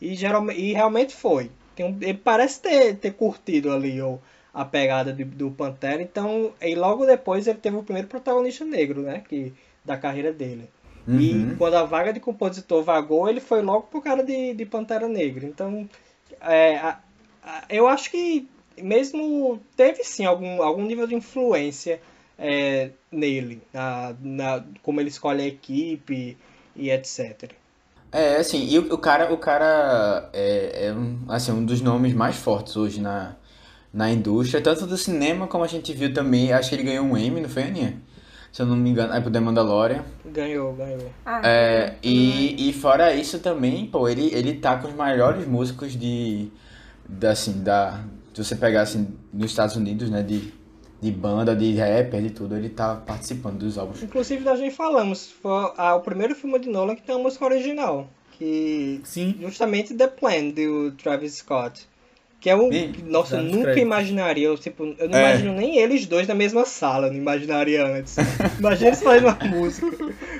E, geralmente, e realmente foi. Tem um- ele parece ter, ter curtido ali o, a pegada de- do Pantera, então e logo depois ele teve o primeiro protagonista negro, né, que da carreira dele. E Uhum. quando a vaga de compositor vagou, ele foi logo pro cara de, de Pantera Negra. Então, é, a- a- eu acho que mesmo teve sim algum, algum nível de influência é, nele, na, na, como ele escolhe a equipe e etc. É, assim, e o, o cara, o cara é, é assim, um dos nomes mais fortes hoje na, na indústria, tanto do cinema como a gente viu também. Acho que ele ganhou um Emmy, não foi, Aninha? Se eu não me engano, é pro The Mandalorian. Ganhou, ganhou. Ah, É, e, e fora isso também, pô, ele, ele tá com os maiores músicos de, da, assim, da, se você pegar assim, nos Estados Unidos, né, de, de banda, de rapper, de tudo, ele tá participando dos álbuns. Inclusive, nós já falamos, foi ah, o primeiro filme de Nolan que tem uma música original. Que Sim. justamente The Plan, do Travis Scott. Que é um. Ih, Nossa, eu nunca imaginaria. Eu, tipo, eu não É. imagino nem eles dois na mesma sala, eu não imaginaria antes. Imagina eles fazendo uma música.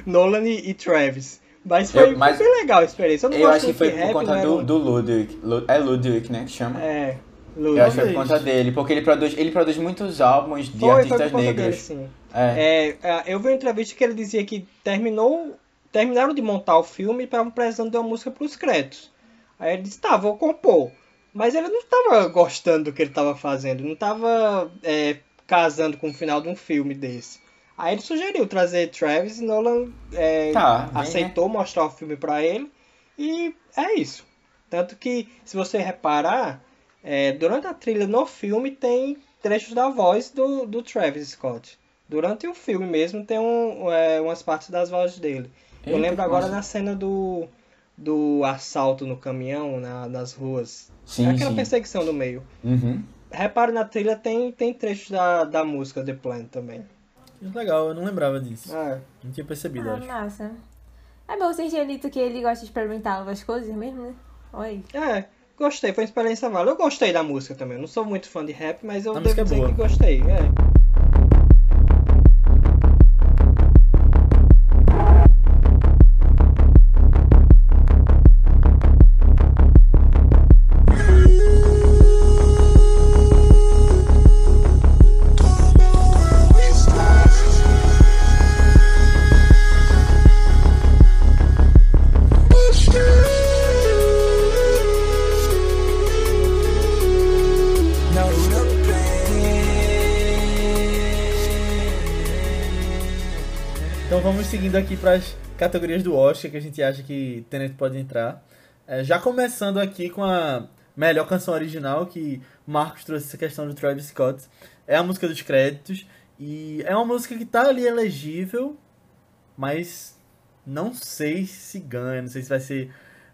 Nolan e, e Travis. Mas foi, Eu- mas- foi bem legal a experiência. Eu não Eu acho que muito foi por rap, conta do, do Ludwig. Lu- É Ludwig, né, que chama? É. Eu acho que foi por conta dele, porque ele produz, ele produz muitos álbuns de Foi, foi por artistas dele, negros. sim. É. É, é, eu vi uma entrevista que ele dizia que terminou, terminaram de montar o filme e estavam precisando de uma música para os créditos. Aí ele disse, tá, vou compor. Mas ele não estava gostando do que ele estava fazendo, não estava é, casando com o final de um filme desse. Aí ele sugeriu trazer Travis e Nolan é, Tá, aceitou mostrar o filme para ele e é isso. Tanto que, se você reparar, é, durante a trilha no filme tem trechos da voz do, do Travis Scott. Durante o filme mesmo tem um, é, umas partes das vozes dele. Eu Eita, lembro que agora na cena do, do assalto no caminhão, na, nas ruas. Sim, Aquela sim. perseguição do meio. Uhum. Repare na trilha, tem, tem trechos da, da música The Plan também. Legal, eu não lembrava disso. Ah, Não tinha percebido, Ah, acho. massa. É bom, vocês tinham dito que ele gosta de experimentar novas coisas mesmo, né? Oi. é, gostei, foi uma experiência válida. Eu gostei da música também. Eu não sou muito fã de rap, mas eu A devo é dizer boa. que gostei. É. vamos seguindo aqui para as categorias do Oscar que a gente acha que Tenet pode entrar. É, já começando aqui com a melhor canção original, que Marcos trouxe essa questão do Travis Scott. É a música dos créditos. E é uma música que tá ali elegível, mas não sei se ganha, não sei se vai ser.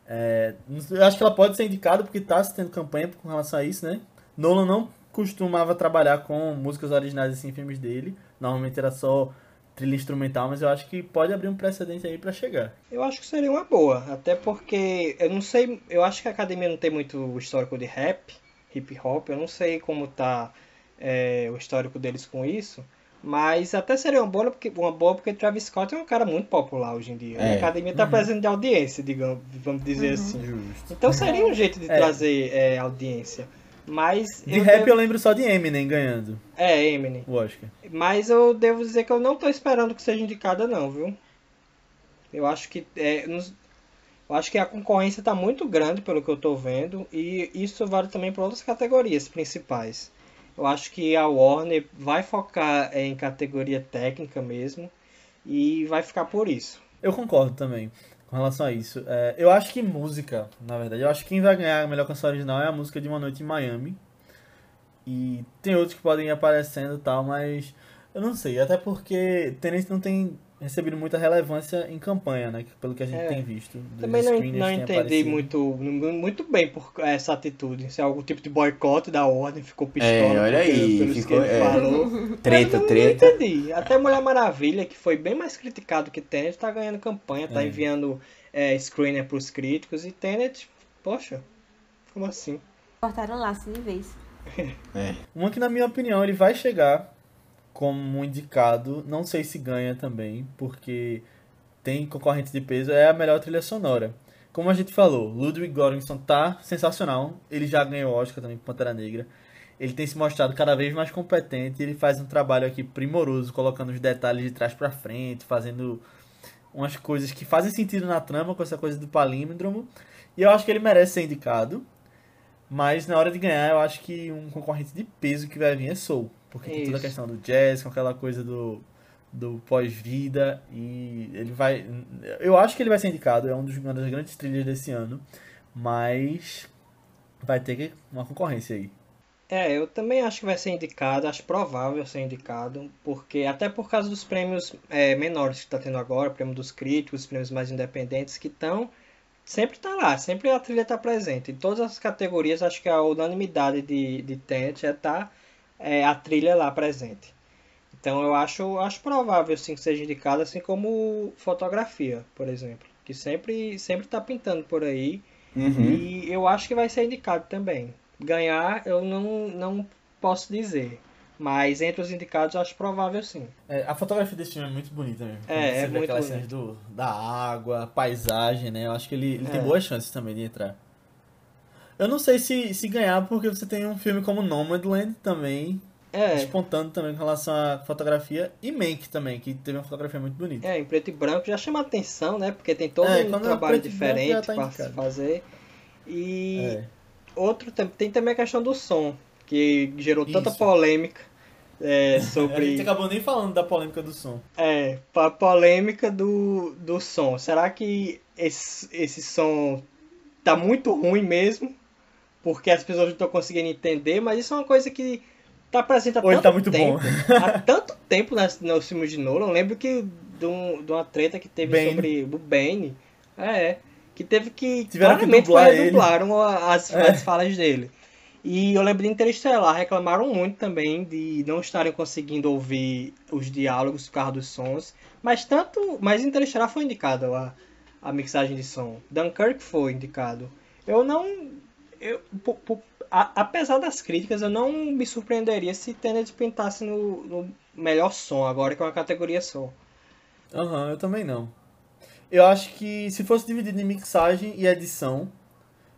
é, eu acho que ela pode ser indicada porque tá se tendo campanha com relação a isso, né? Nolan não costumava trabalhar com músicas originais assim, em filmes dele. Normalmente era só trilha instrumental, mas eu acho que pode abrir um precedente aí pra chegar. Eu acho que seria uma boa, até porque eu não sei, eu acho que a academia não tem muito histórico de rap, hip hop, eu não sei como tá é, o histórico deles com isso, mas até seria uma boa porque, uma boa porque Travis Scott é um cara muito popular hoje em dia. É. A academia tá precisando de audiência, digamos, vamos dizer assim. Justo. Então seria um jeito de É. trazer é, audiência. Mas De eu rap devo- eu lembro só de Eminem ganhando é Eminem. o Oscar. Mas eu devo dizer que eu não tô esperando que seja indicada não, viu? Eu acho que é, eu acho que a concorrência está muito grande pelo que eu tô vendo e isso vale também para outras categorias principais. Eu acho que a Warner vai focar em categoria técnica mesmo e vai ficar por isso. Eu concordo também com relação a isso. É, eu acho que música, na verdade, eu acho que quem vai ganhar a melhor canção original é a música de Uma Noite em Miami. E tem outros que podem ir aparecendo e tal, mas eu não sei. Até porque Tennessee não tem recebido muita relevância em campanha, né? Pelo que a gente É. tem visto. Também não, não entendi muito, muito bem por essa atitude. Se é algum tipo de boicote da Warner, ficou pistola. É, olha aí, pelos que ficou- ele é. falou. Treta, treta. Não entendi. Até Mulher Maravilha, que foi bem mais criticado que Tenet, tá ganhando campanha, tá É. enviando é, screener pros críticos. E Tenet, poxa, como assim? Cortaram laço de vez. É. Uma que, na minha opinião, ele vai chegar como indicado. Não sei se ganha também, porque tem concorrente de peso. É a melhor trilha sonora. Como a gente falou, Ludwig Göransson tá sensacional. Ele já ganhou Oscar também por Pantera Negra. Ele tem se mostrado cada vez mais competente. Ele faz um trabalho aqui primoroso, colocando os detalhes de trás pra frente, fazendo umas coisas que fazem sentido na trama com essa coisa do palíndromo. E eu acho que ele merece ser indicado. Mas na hora de ganhar, eu acho que um concorrente de peso que vai vir é Soul. Porque tem toda a Isso. questão do jazz, com aquela coisa do, do pós-vida. E ele vai. Eu acho que ele vai ser indicado, é um dos, uma das grandes trilhas desse ano. Mas vai ter uma concorrência aí. É, eu também acho que vai ser indicado, acho provável ser indicado, porque até por causa dos prêmios é, menores que está tendo agora, prêmio dos críticos, prêmios mais independentes que estão, sempre tá lá, sempre a trilha tá presente. Em todas as categorias, acho que a unanimidade de, de Tenet já tá é, a trilha lá presente. Então eu acho, acho provável sim que seja indicado, assim como fotografia, por exemplo, que sempre sempre tá pintando por aí. Uhum. E eu acho que vai ser indicado também. Ganhar, eu não, não posso dizer. Mas entre os indicados, eu acho provável sim. É, a fotografia desse filme é muito bonita mesmo. É, Quando é você vê muito aquelas bonito. cenas do, da água, paisagem, né? Eu acho que ele, ele tem É. boas chances também de entrar. Eu não sei se, se ganhar, porque você tem um filme como Nomadland também, É, despontando também com relação à fotografia, e Mank também, que teve uma fotografia muito bonita. é, em preto e branco já chama atenção, né? Porque tem todo É, um é trabalho já diferente tá para se fazer. E É. outro tem, tem também a questão do som, que gerou tanta Isso. polêmica é, A gente sobre acabou nem falando da polêmica do som. é, a polêmica do, do som. Será que esse, esse som tá muito ruim mesmo? Porque as pessoas não estão conseguindo entender, mas isso é uma coisa que tá presente há Ou ele tanto tá muito tempo. bom. há tanto tempo nas, nos filmes de Nolan. Eu lembro que de, um- de uma treta que teve Bane. sobre o Bane. É, que teve que. Tiveram que claramente dublar ele. redublaram as, É. as falas dele. E eu lembro de Interestelar, reclamaram muito também de não estarem conseguindo ouvir os diálogos por causa dos sons. Mas tanto. Mas Interestelar foi indicado a, a mixagem de som. Dunkirk foi indicado. Eu não. Eu, po- po- a- apesar das críticas, eu não me surpreenderia se Tenet pintasse no, no melhor som, agora que é uma categoria só. Aham, eu também não. Eu acho que se fosse dividido em mixagem e edição,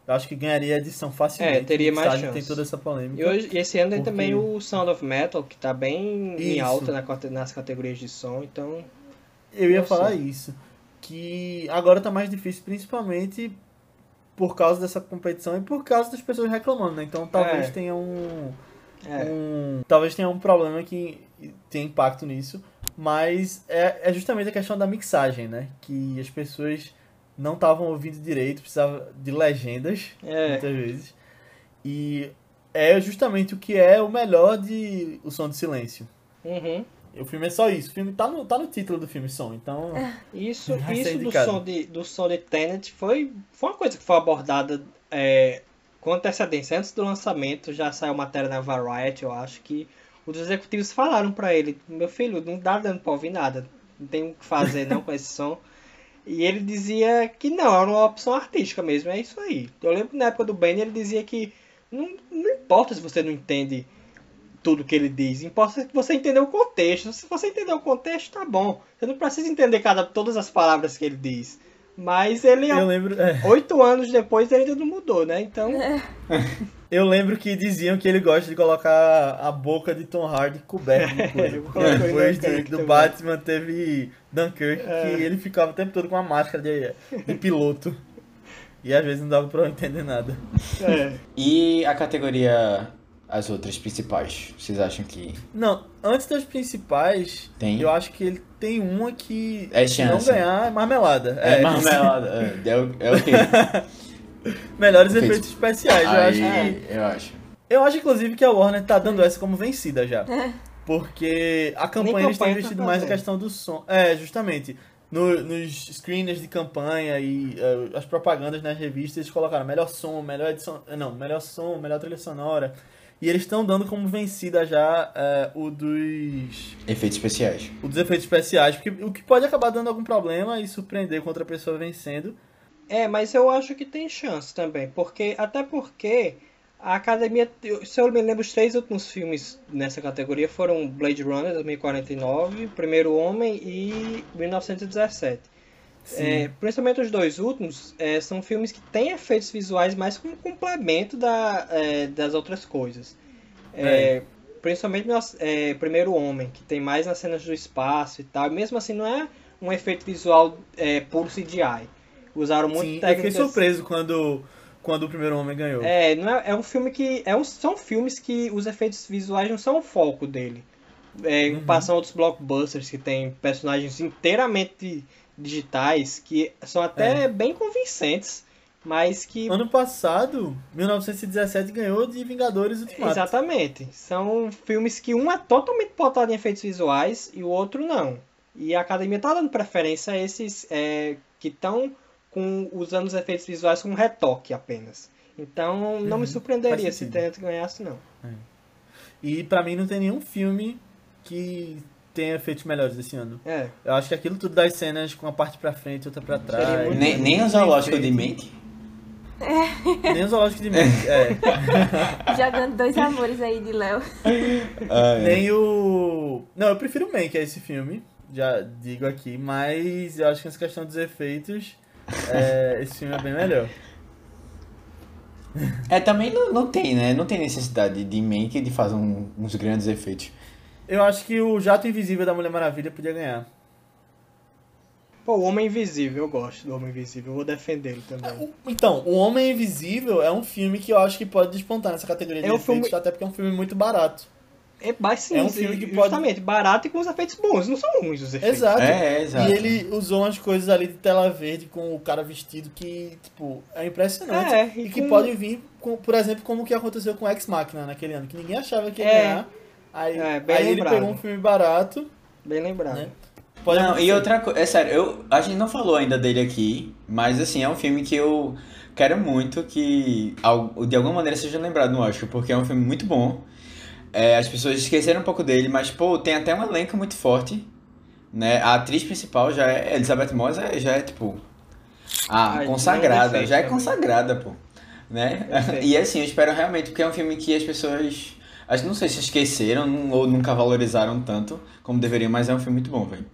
eu acho que ganharia edição facilmente. É, teria mais chance. tem toda essa polêmica. E, hoje, e esse ano tem Porque- também o Sound of Metal, que tá bem em Isso. alta na nas categorias de som, então. Eu ia falar sei. isso. Que agora tá mais difícil, principalmente por causa dessa competição e por causa das pessoas reclamando, né? Então talvez É. tenha um, É. um- Talvez tenha um problema que tem impacto nisso. Mas é, é justamente a questão da mixagem, né? Que as pessoas não estavam ouvindo direito, precisava de legendas, É. muitas vezes. E é justamente o que é o melhor de O Som do Silêncio. Uhum. O filme é só isso. O filme tá no, tá no título do filme, som. Então. Isso, Vai ser isso do som de, do som de Tenet foi, foi uma coisa que foi abordada é, com antecedência. Antes do lançamento, já saiu matéria na Variety, eu acho que os executivos falaram pra ele, meu filho, não dá dando pra ouvir nada, não tem o que fazer não com esse som. E ele dizia que não, era uma opção artística mesmo, é isso aí. Eu lembro que na época do Bane ele dizia que não, não importa se você não entende tudo que ele diz, importa que você entender o contexto. Se você entender o contexto, tá bom. Você não precisa entender cada, todas as palavras que ele diz. Mas ele, Eu lembro, é, oito anos depois, ele ainda não mudou, né? Então, eu lembro que diziam que ele gosta de colocar a boca de Tom Hardy coberta de em Depois de- do também. Batman teve Dunkirk, É. que ele ficava o tempo todo com uma máscara de, de piloto. E às vezes não dava pra eu entender nada. é. E a categoria as outras principais? Vocês acham que Não, antes das principais, Tem? eu acho que ele tem uma que É se não chance. ganhar é marmelada. é, marmelada? É, é, o- é o quê? Melhores Efeitos. efeitos especiais. Eu Aí, acho que eu acho. Eu acho, inclusive, que a Warner tá dando essa como vencida já. Porque a campanha eles têm investido mais na questão do som. É, justamente. No- nos screeners de campanha e eh, as propagandas nas revistas, eles colocaram melhor som, melhor edição. Não, melhor som, melhor trilha sonora. E eles estão dando como vencida já eh, o dos. Efeitos especiais. O dos efeitos especiais. Porque o que pode acabar dando algum problema e surpreender com outra pessoa vencendo. É, mas eu acho que tem chance também, porque até porque a academia, se eu me lembro, os três últimos filmes nessa categoria foram Blade Runner 2049, Primeiro Homem e 1917. É, principalmente os dois últimos é, são filmes que têm efeitos visuais mais como complemento da, é, das outras coisas. É, Principalmente nos, é, Primeiro Homem, que tem mais nas cenas do espaço e tal. Mesmo assim, não é um efeito visual é, puro CGI. Usaram muito Sim, eu fiquei técnicas. surpreso quando, quando o primeiro homem ganhou. É, não é, é um filme que. É um, são filmes que os efeitos visuais não são o foco dele. É, Uhum. a outros blockbusters que tem personagens inteiramente digitais que são até É. bem convincentes. mas que Ano passado, 1917 ganhou de Vingadores Ultimato. Exatamente. São filmes que um é totalmente pautado em efeitos visuais e o outro não. E a academia tá dando preferência a esses é, que estão usando os efeitos visuais como retoque apenas. Então não me surpreenderia Uhum. se. Tenet ganhasse não. E pra mim não tem nenhum filme que tenha efeitos melhores esse ano. É. Eu acho que aquilo tudo das cenas com a parte pra frente e outra pra trás. Nem, nem o zoológico de mente. Nem o zoológico de mente. É. Jogando dois amores aí de Léo. Nem o. Não, eu prefiro o Man, que é esse filme. Já digo aqui, mas eu acho que essa questão dos efeitos. é, esse filme é bem melhor. É, também não, não tem, né? Não tem necessidade de make de fazer um- uns grandes efeitos. Eu acho que o Jato Invisível da Mulher Maravilha podia ganhar. Pô, o Homem Invisível, eu gosto do Homem Invisível, eu vou defendê-lo também. Então, O Homem Invisível é um filme que eu acho que pode despontar nessa categoria de É um efeitos, filme- até porque é um filme muito barato. É, mas sim, É um filme que pode- justamente, barato e com os efeitos bons, não são ruins os efeitos. Exato. É, é, exato. E ele usou umas coisas ali de tela verde com o cara vestido que, tipo, é impressionante. É, e e que com- pode vir, por exemplo, como o que aconteceu com Ex Machina naquele ano, que ninguém achava que ia É. ganhar. Aí, É, bem aí ele pegou um filme barato. Bem lembrado. Né? Pode não, e outra coisa, é sério, eu, a gente não falou ainda dele aqui, mas assim, é um filme que eu quero muito que de alguma maneira seja lembrado no Oscar, porque é um filme muito bom. É, as pessoas esqueceram um pouco dele, mas pô, tem até um elenco muito forte, né? A atriz principal já é Elizabeth Moss, é- já é tipo a Ai, consagrada, não é já é defeito consagrada, pô, né? E assim, eu espero realmente, porque é um filme que as pessoas Acho que não sei se esqueceram ou nunca valorizaram tanto como deveriam, mas é um filme muito bom, velho.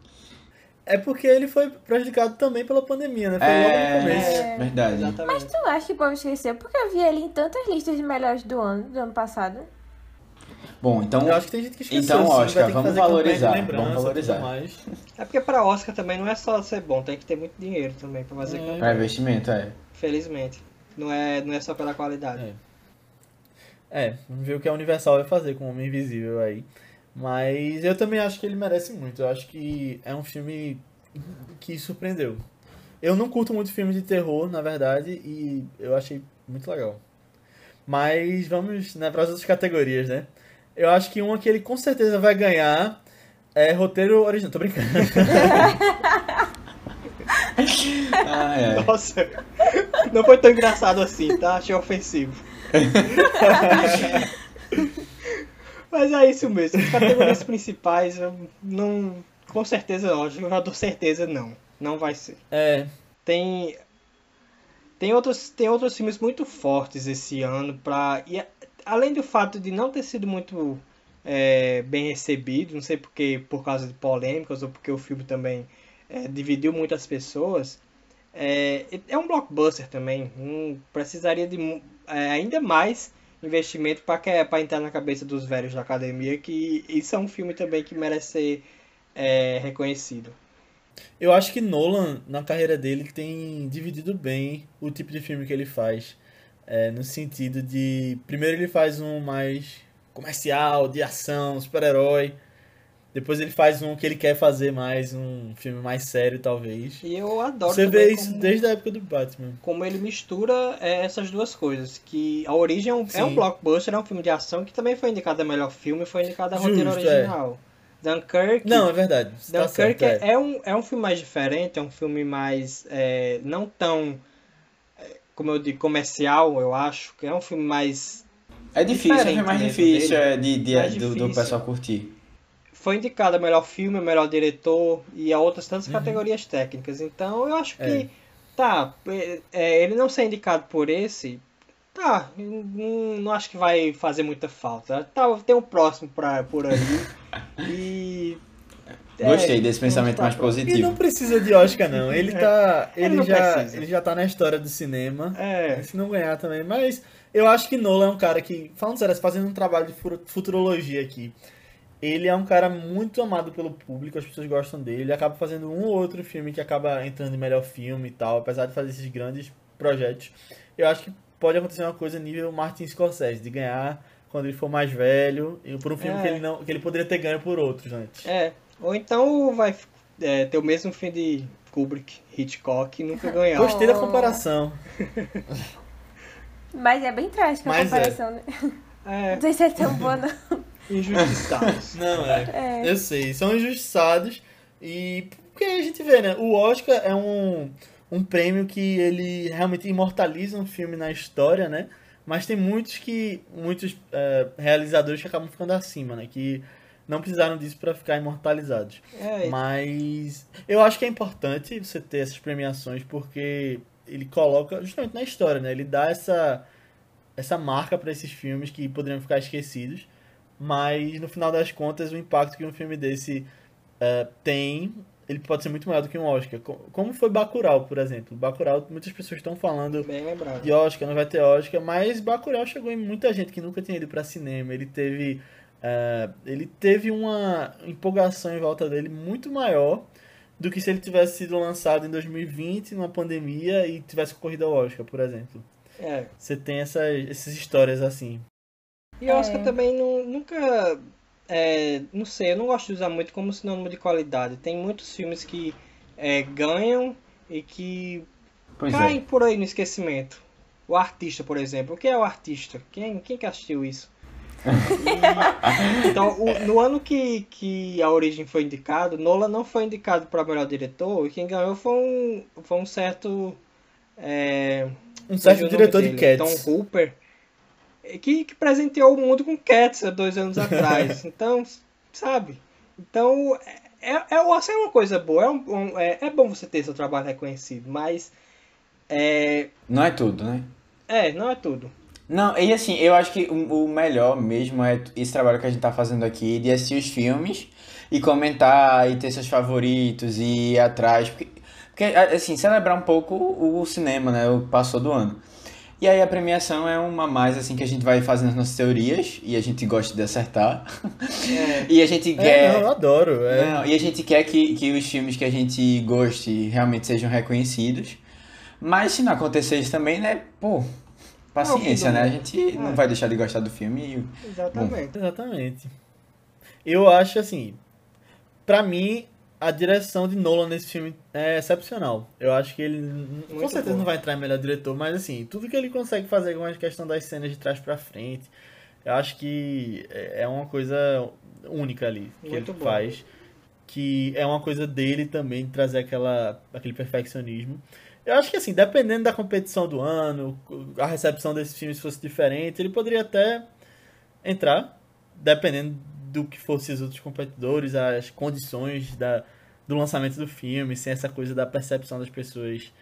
É porque ele foi prejudicado também pela pandemia, né? Foi logo no começo. É, verdade. Exatamente. Tu acha que o povo esqueceu? Porque eu vi ele em tantas listas de melhores do ano, do ano passado. Bom, então Eu acho que tem gente que esqueceu. Então, sim, vai Oscar, ter que vamos valorizar, vamos valorizar. É porque pra Oscar também não é só ser bom, tem que ter muito dinheiro também pra fazer É. campanha. para investimento, é. Felizmente. Não é, não é só pela qualidade. É. É, vamos ver o que a Universal vai fazer com o Homem Invisível aí. Mas eu também acho que ele merece muito. Eu acho que é um filme que surpreendeu. Eu não curto muito filmes de terror, na verdade, e eu achei muito legal. Mas vamos né, para as outras categorias, né? Eu acho que uma que ele com certeza vai ganhar é roteiro original. Tô brincando. Ah, é. Nossa, não foi tão engraçado assim, tá? Achei ofensivo. Mas é isso mesmo. As categorias principais, eu não. Com certeza, não. Dou certeza, não. Não vai ser. É, Tem. Tem outros, tem outros filmes muito fortes esse ano pra. E além do fato de não ter sido muito é, bem recebido, não sei porque por causa de polêmicas ou porque o filme também é, dividiu muitas pessoas. É, é um blockbuster também. Precisaria de é, ainda mais investimento para entrar na cabeça dos velhos da academia que isso é um filme também que merece ser é, reconhecido. Eu acho que Nolan, na carreira dele, tem dividido bem o tipo de filme que ele faz. É, no sentido de. Primeiro ele faz um mais comercial, de ação, super-herói. Depois ele faz um que ele quer fazer mais, um filme mais sério, talvez. E eu adoro Você vê isso como- desde a época do Batman. como ele mistura é, essas duas coisas. Que a origem é um, é um blockbuster, é um filme de ação que também foi indicado a melhor filme e foi indicado a roteiro é. original. Dunkirk, Não, é verdade. Você tá Dunkirk certo, é. é, um, é um filme mais diferente, é um filme mais. é, não tão. é, Como eu digo, comercial, eu acho. Que é um filme mais. É difícil, é mais difícil dele. é, de, de, Mais do, do difícil. pessoal curtir. Foi indicado a melhor filme, a melhor diretor e a outras Uhum. tantas categorias técnicas. Então eu acho que. É. Tá, é, é, ele não ser indicado por esse, tá, não, não acho que vai fazer muita falta. Tá, tem um próximo pra, por aí. E. é, Gostei desse pensamento vamos mais positivo. não precisa de Oscar, não. Ele tá. Ele Ele, já, precisa. ele já tá na história do cinema. É, Se não ganhar também. Mas eu acho que Nolan é um cara que, falando sério, fazendo um trabalho de fu- futurologia aqui. Ele é um cara muito amado pelo público, as pessoas gostam dele. Ele acaba fazendo um ou outro filme que acaba entrando em melhor filme e tal, apesar de fazer esses grandes projetos. Eu acho que pode acontecer uma coisa nível Martin Scorsese, de ganhar quando ele for mais velho, e por um filme É. que, ele não, que ele poderia ter ganho por outros antes. é. Ou então vai é, ter o mesmo fim de. Kubrick, Hitchcock nunca ganharam. Gostei da comparação. Mas é bem trágica a Mas é. comparação, né? É, Não sei se é tão boa, não. Injustiçados. Não, é. É. Eu sei, são injustiçados. E porque a gente vê, né? O Oscar é um, um prêmio que ele realmente imortaliza um filme na história, né? Mas tem muitos que. muitos é, realizadores que acabam ficando acima, né? Que não precisaram disso pra ficar imortalizados. É, Mas eu acho que é importante você ter essas premiações porque ele coloca justamente na história, né? Ele dá essa essa marca pra esses filmes que poderiam ficar esquecidos, mas no final das contas o impacto que um filme desse eh, tem, ele pode ser muito maior do que um Oscar. Co- Como foi Bacurau, por exemplo. Bacurau, muitas pessoas estão falando de Oscar, não vai ter Oscar, mas Bacurau chegou em muita gente que nunca tinha ido pra cinema. Ele teve, eh, ele teve uma empolgação em volta dele muito maior do que se ele tivesse sido lançado em 2020, numa pandemia, e tivesse corrido ao Oscar, por exemplo. É. Você tem essas, essas histórias assim. E Oscar É. também não, nunca. é, não sei, eu não gosto de usar muito como sinônimo de qualidade. Tem muitos filmes que é, ganham e que Pois caem é. por aí no esquecimento. O artista, por exemplo. O que é o artista? Quem, quem que assistiu isso? E- então, o- no ano que, que a Origem foi indicado, Nolan não foi indicado para melhor diretor, e quem ganhou foi um, foi um certo. É, Um certo diretor de Cats. Tom Hooper, que, que presenteou o mundo com Cats há dois anos atrás. Então, sabe? Então, é, é, é, uma coisa boa, é, um- é, é bom você ter seu trabalho reconhecido, mas é, Não é tudo, né? é, não é tudo. Não, e assim, eu acho que o, o melhor mesmo é esse trabalho que a gente tá fazendo aqui, de assistir os filmes e comentar e ter seus favoritos e ir atrás. Porque, porque assim, celebrar um pouco o, o cinema, né? O passou do ano. E aí a premiação é uma mais assim que a gente vai fazendo as nossas teorias e a gente gosta de acertar. É, E a gente É, quer. não, eu adoro. É, Não, e a gente quer que, que os filmes que a gente goste realmente sejam reconhecidos. Mas se não acontecer isso também, né? Pô, paciência, Não, né? A gente não É. vai deixar de gostar do filme e exatamente. Exatamente. Eu acho assim, pra mim a direção de Nolan nesse filme é excepcional. Eu acho que ele n- com Muito certeza boa. não vai entrar em melhor diretor, mas assim, tudo que ele consegue fazer com a questão das cenas de trás pra frente, eu acho que é é uma coisa única ali que Muito ele bom. faz, que é uma coisa dele também de trazer aquela aquele perfeccionismo. Eu acho que assim, dependendo da competição do ano, a recepção desses filmes fosse diferente, ele poderia até entrar, dependendo do que fossem os outros competidores, as condições da, do lançamento do filme, sem essa coisa da percepção das pessoas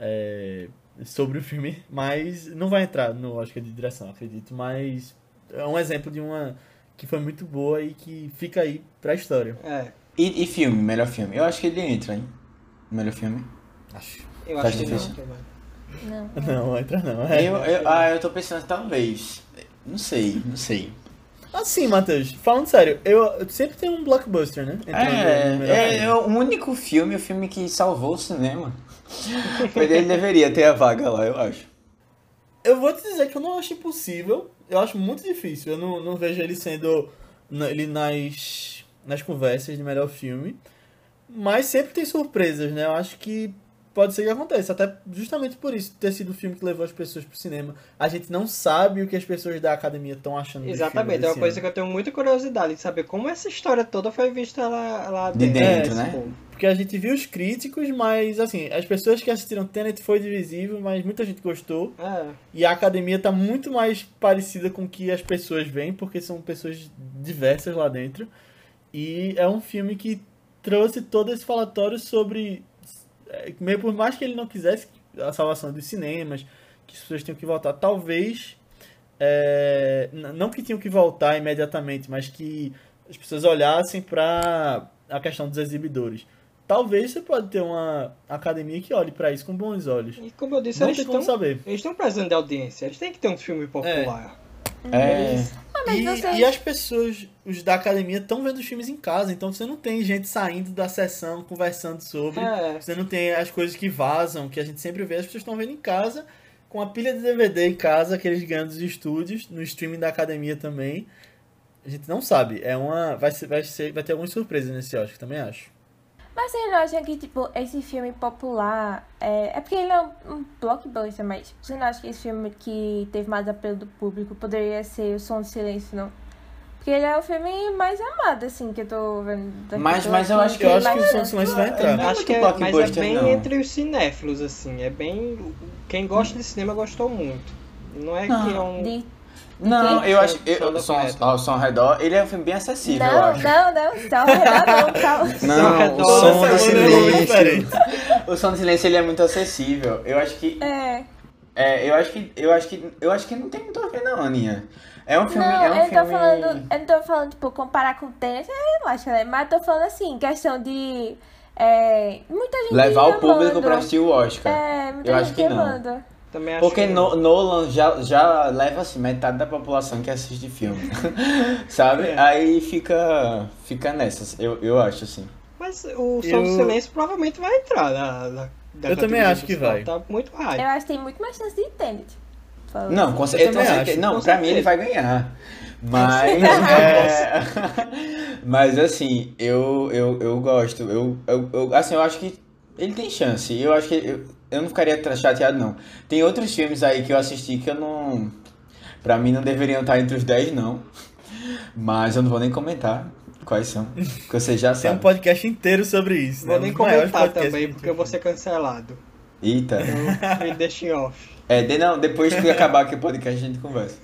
é, sobre o filme, mas não vai entrar no Oscar de direção, acredito, mas é um exemplo de uma que foi muito boa e que fica aí pra história. É, E, e filme, melhor filme? Eu acho que ele entra, hein? Melhor filme. Acho. eu Tá acho que difícil. não. também. Não. Não, entra não. É. Eu, eu- ah, eu tô pensando, talvez. Não sei, não sei. Assim, Matheus, falando sério, eu, eu sempre tenho um blockbuster, né? Entrando É, é, é o único filme, o filme que salvou o cinema. Ele deveria ter a vaga lá, eu acho. Eu vou te dizer que eu não acho impossível. Eu acho muito difícil. Eu não, não vejo ele sendo ele nas, nas conversas de melhor filme. Mas sempre tem surpresas, né? Eu acho que pode ser que aconteça. Até justamente por isso ter sido o filme que levou as pessoas pro cinema. A gente não sabe o que as pessoas da academia estão achando do Exatamente, filme é uma coisa ano. que eu tenho muita curiosidade de saber como essa história toda foi vista lá, lá De dentro, É, né? tipo, Porque a gente viu os críticos, mas assim, as pessoas que assistiram Tenet foi divisível, mas muita gente gostou. É, E a academia tá muito mais parecida com o que as pessoas veem, porque são pessoas diversas lá dentro. E é um filme que trouxe todo esse falatório sobre. É, Meio por mais que ele não quisesse a salvação dos cinemas, que as pessoas tinham que voltar, talvez. é, não que tinham que voltar imediatamente, mas que as pessoas olhassem para a questão dos exibidores. Talvez você pode ter uma academia que olhe para isso com bons olhos. e como eu disse, Não eles estão saber. eles estão precisando de audiência, eles têm que ter um filme popular. É. Ah, mas E, vocês- e as pessoas, os da academia, estão vendo os filmes em casa, então você não tem gente saindo da sessão conversando sobre. É. Você não tem as coisas que vazam, que a gente sempre vê, as pessoas estão vendo em casa, com a pilha de DVD em casa, que eles ganham dos estúdios, no streaming da academia também. A gente não sabe. É uma. Vai, ser, vai, ser, vai ter algumas surpresas nesse Oscar, também acho. Mas vocês não acham que, tipo, esse filme popular. É, é porque ele é um, um blockbuster, mas você não acha que esse filme que teve mais apelo do público poderia ser O Som do Silêncio, não? Porque ele é o filme mais amado, assim, que eu tô vendo. Mas- mas eu acho que- Eu acho que o Som do Silêncio vai É, entrar. não. Acho muito que é, mas é bem não. entre os cinéfilos, assim. É bem. Quem gosta de cinema gostou muito. Não é Não. que é um. De... Não, eu acho Som- que Som eu, som, ao som ao redor, ele é um filme bem acessível, eu Não, acho. não, não, só ao redor, não. Não, redor. o som do é silêncio. O som do silêncio ele é muito acessível. Eu acho que É. é, eu acho que eu acho que eu acho que não tem muito a ver não, Aninha. É um filme, Não, é um eu não filme tô falando, eu não tô falando, tipo, comparar com o tênis, é, relaxa, né? Mas eu tô falando assim, questão de. É, muita gente levar o público amando. pra assistir o Oscar. É, muita Eu gente acho que não. Também acho Porque que no, Nolan já, já leva assim metade da população que assiste filme. Sabe? É. Aí fica fica nessas, eu, eu acho assim. Mas o Som Eu- do Silêncio provavelmente vai entrar na. na da Eu também acho que principal. vai. Tá muito. Eu acho que tem muito mais chance de Tenet. Falando Não, assim. com certeza. Não, com pra mim ele vai ganhar. Mas. é, mas assim, eu, eu, eu gosto. Eu, eu, eu- assim, eu acho que ele tem chance. Eu acho que eu, eu não ficaria chateado, não. Tem outros filmes aí que eu assisti que eu não. Pra mim não deveriam estar entre os 10, não. Mas eu não vou nem comentar quais são. Que você já Tem um sabe. podcast inteiro sobre isso. Vou né? nem comentar também, que porque eu vou ser cancelado. Eita. Então, me deixa em off. É, de, não, depois que acabar aqui o podcast a gente conversa.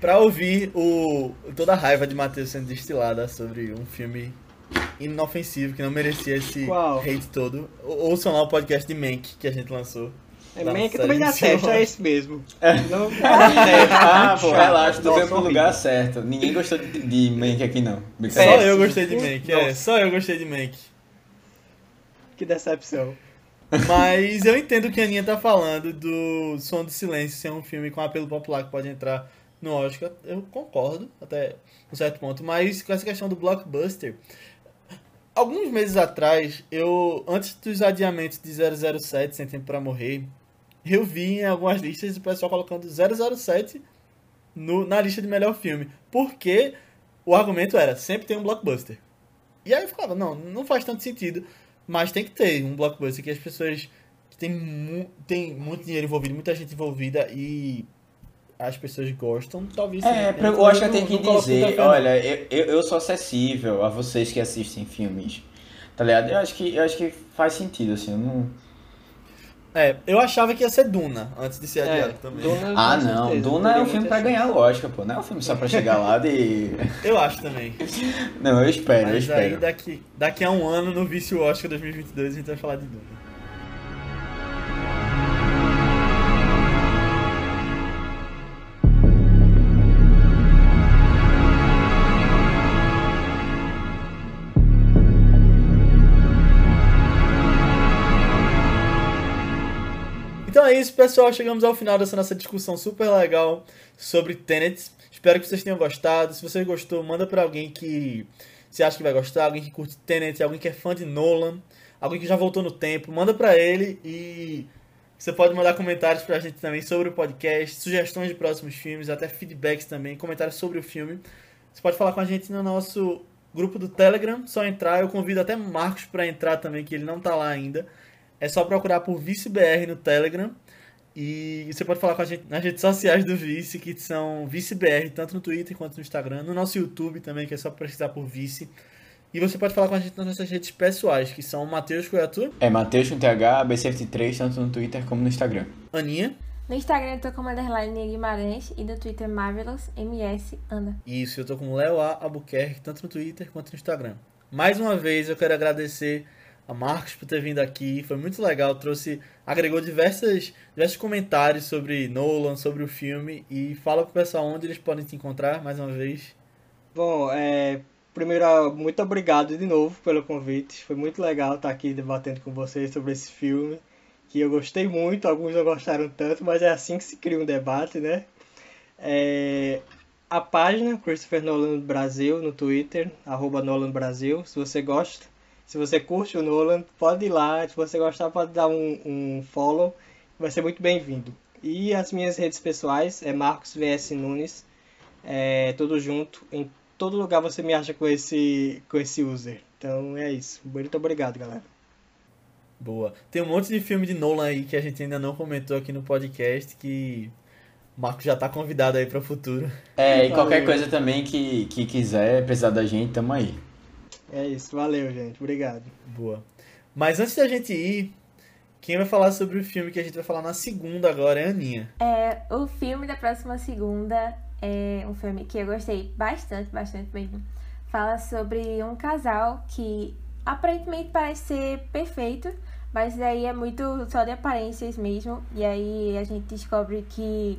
Pra ouvir o, toda a raiva de Matheus sendo destilada sobre um filme inofensivo que não merecia esse Qual? hate todo, ou- ouçam lá o podcast de Mank que a gente lançou. É que também dá teste, é esse mesmo. Não, Ah, pô, relaxa, tu veio pro lugar certo. Ninguém gostou de, de Mank aqui, não. Só eu gostei de Mank, é, só eu gostei de Mank. Que decepção. Mas eu entendo o que a Aninha tá falando do Som do Silêncio ser um filme com apelo popular que pode entrar no Oscar. Eu concordo, até um certo ponto. Mas com essa questão do blockbuster, alguns meses atrás, eu antes dos adiamentos de 007, Sem Tempo pra Morrer, eu vi em algumas listas o pessoal colocando 007 no, na lista de melhor filme. Porque o argumento era, sempre tem um blockbuster. E aí eu ficava, não, não faz tanto sentido. Mas tem que ter um blockbuster que as pessoas tem, mu tem muito dinheiro envolvido, muita gente envolvida e as pessoas gostam, talvez É, pra- eu acho que eu tenho que dizer, olha, eu, eu, eu sou acessível a vocês que assistem filmes. Tá ligado? Eu acho que, eu acho que faz sentido, assim. Eu não... É, eu achava que ia ser Duna antes de ser É, adiado também. Duna, Ah, não. certeza, Duna é um filme pra ganhar o Oscar, pô. Não é um filme só pra chegar lá de. Eu acho também. Não, eu espero, eu Mas aí espero. daqui, daqui a um ano, no Vício Oscar 2022, a gente vai falar de Duna. É isso, pessoal. Chegamos ao final dessa nossa discussão super legal sobre Tenet. Espero que vocês tenham gostado. Se você gostou, manda pra alguém que você acha que vai gostar, alguém que curte Tenet, alguém que é fã de Nolan, alguém que já voltou no tempo. Manda pra ele e você pode mandar comentários pra gente também sobre o podcast, sugestões de próximos filmes, até feedbacks também, comentários sobre o filme. Você pode falar com a gente no nosso grupo do Telegram, só entrar. Eu convido até Marcos pra entrar também, que ele não tá lá ainda. É só procurar por ViceBR no Telegram. E você pode falar com a gente nas redes sociais do Vice, que são ViceBR, tanto no Twitter quanto no Instagram. No nosso YouTube também, que é só pesquisar por Vice. E você pode falar com a gente nas nossas redes pessoais, que são Matheus Coiatu, É Matheus com TH, BCFT3, tanto no Twitter como no Instagram. Aninha. No Instagram eu tô como underline Guimarães e no Twitter Marvelous MS Ana. Isso, eu tô com Léo A. Albuquerque, tanto no Twitter quanto no Instagram. Mais uma vez eu quero agradecer a Marcos por ter vindo aqui, foi muito legal, trouxe, agregou diversas, diversos comentários sobre Nolan, sobre o filme e fala pro pessoal onde eles podem te encontrar mais uma vez. Bom, é, primeiro, muito obrigado de novo pelo convite. Foi muito legal estar aqui debatendo com vocês sobre esse filme, que eu gostei muito, alguns não gostaram tanto, mas é assim que se cria um debate, né? É, a página Christopher Nolan Brasil no Twitter, arroba Nolan Brasil, se você gosta, se você curte o Nolan, pode ir lá, se você gostar pode dar um, um follow, vai ser muito bem-vindo. E as minhas redes pessoais é Marcos VS Nunes, é, tudo junto em todo lugar você me acha com esse, com esse user. Então é isso. Muito obrigado, galera. Boa. Tem um monte de filme de Nolan aí que a gente ainda não comentou aqui no podcast que o Marco já tá convidado aí para o futuro. É, e qualquer coisa também que, que quiser precisar da gente, tamo aí. É isso, valeu, gente. Obrigado. Boa. Mas antes da gente ir, quem vai falar sobre o filme que a gente vai falar na segunda agora é a Aninha. É, o filme da próxima segunda é um filme que eu gostei bastante, bastante mesmo. Fala sobre um casal que aparentemente parece ser perfeito, mas daí é muito só de aparências mesmo. E aí a gente descobre que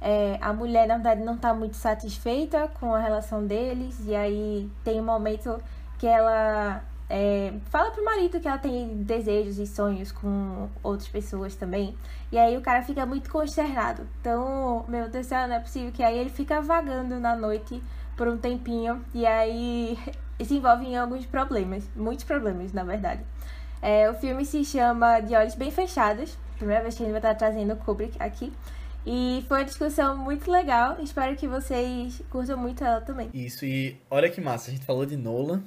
é, a mulher, na verdade, não está muito satisfeita com a relação deles. E aí tem um momento que ela é, fala pro marido que ela tem desejos e sonhos com outras pessoas também. E aí o cara fica muito consternado. Então, meu Deus do céu, não é possível que aí ele fica vagando na noite por um tempinho. E aí se envolve em alguns problemas. Muitos problemas, na verdade. É, o filme se chama De Olhos Bem Fechados. Primeira vez que a gente vai estar trazendo Kubrick aqui. E foi uma discussão muito legal. Espero que vocês curtam muito ela também. Isso, e olha que massa, a gente falou de Nolan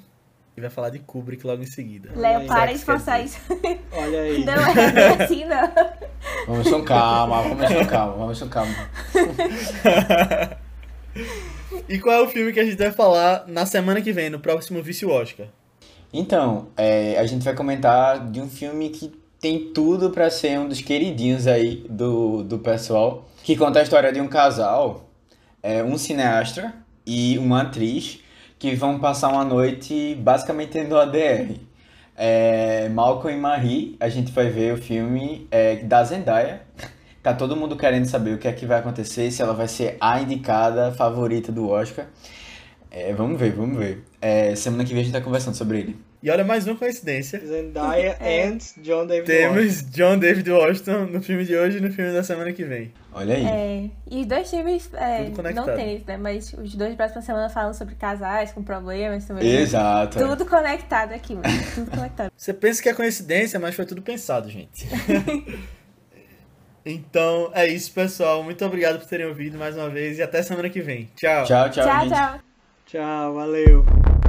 e vai falar de Kubrick logo em seguida. Léo, para de passar isso. Olha aí. Não é assim, não. Vamos com calma, vamos com calma, vamos com calma. e qual é o filme que a gente vai falar na semana que vem, no próximo Vice Oscar? Então, é, a gente vai comentar de um filme que tem tudo para ser um dos queridinhos aí do, do pessoal, que conta a história de um casal, é, um cineasta e uma atriz que vão passar uma noite basicamente no ADR. É, Malcolm e Marie, a gente vai ver o filme é, da Zendaya. Tá todo mundo querendo saber o que é que vai acontecer, se ela vai ser a indicada favorita do Oscar. É, vamos ver, vamos ver. É, semana que vem a gente tá conversando sobre ele. E olha mais uma coincidência. Zendaya É. and John David Temos Washington. John David Washington no filme de hoje e no filme da semana que vem. Olha aí. É, e os dois filmes, é, não tem isso, né? Mas os dois próxima semana falam sobre casais com problemas também. Exato. Tudo conectado aqui, mano. Tudo conectado. Você pensa que é coincidência, mas foi tudo pensado, gente. então é isso, pessoal. Muito obrigado por terem ouvido mais uma vez e até semana que vem. Tchau. Tchau, tchau, tchau, gente. tchau. Tchau, valeu.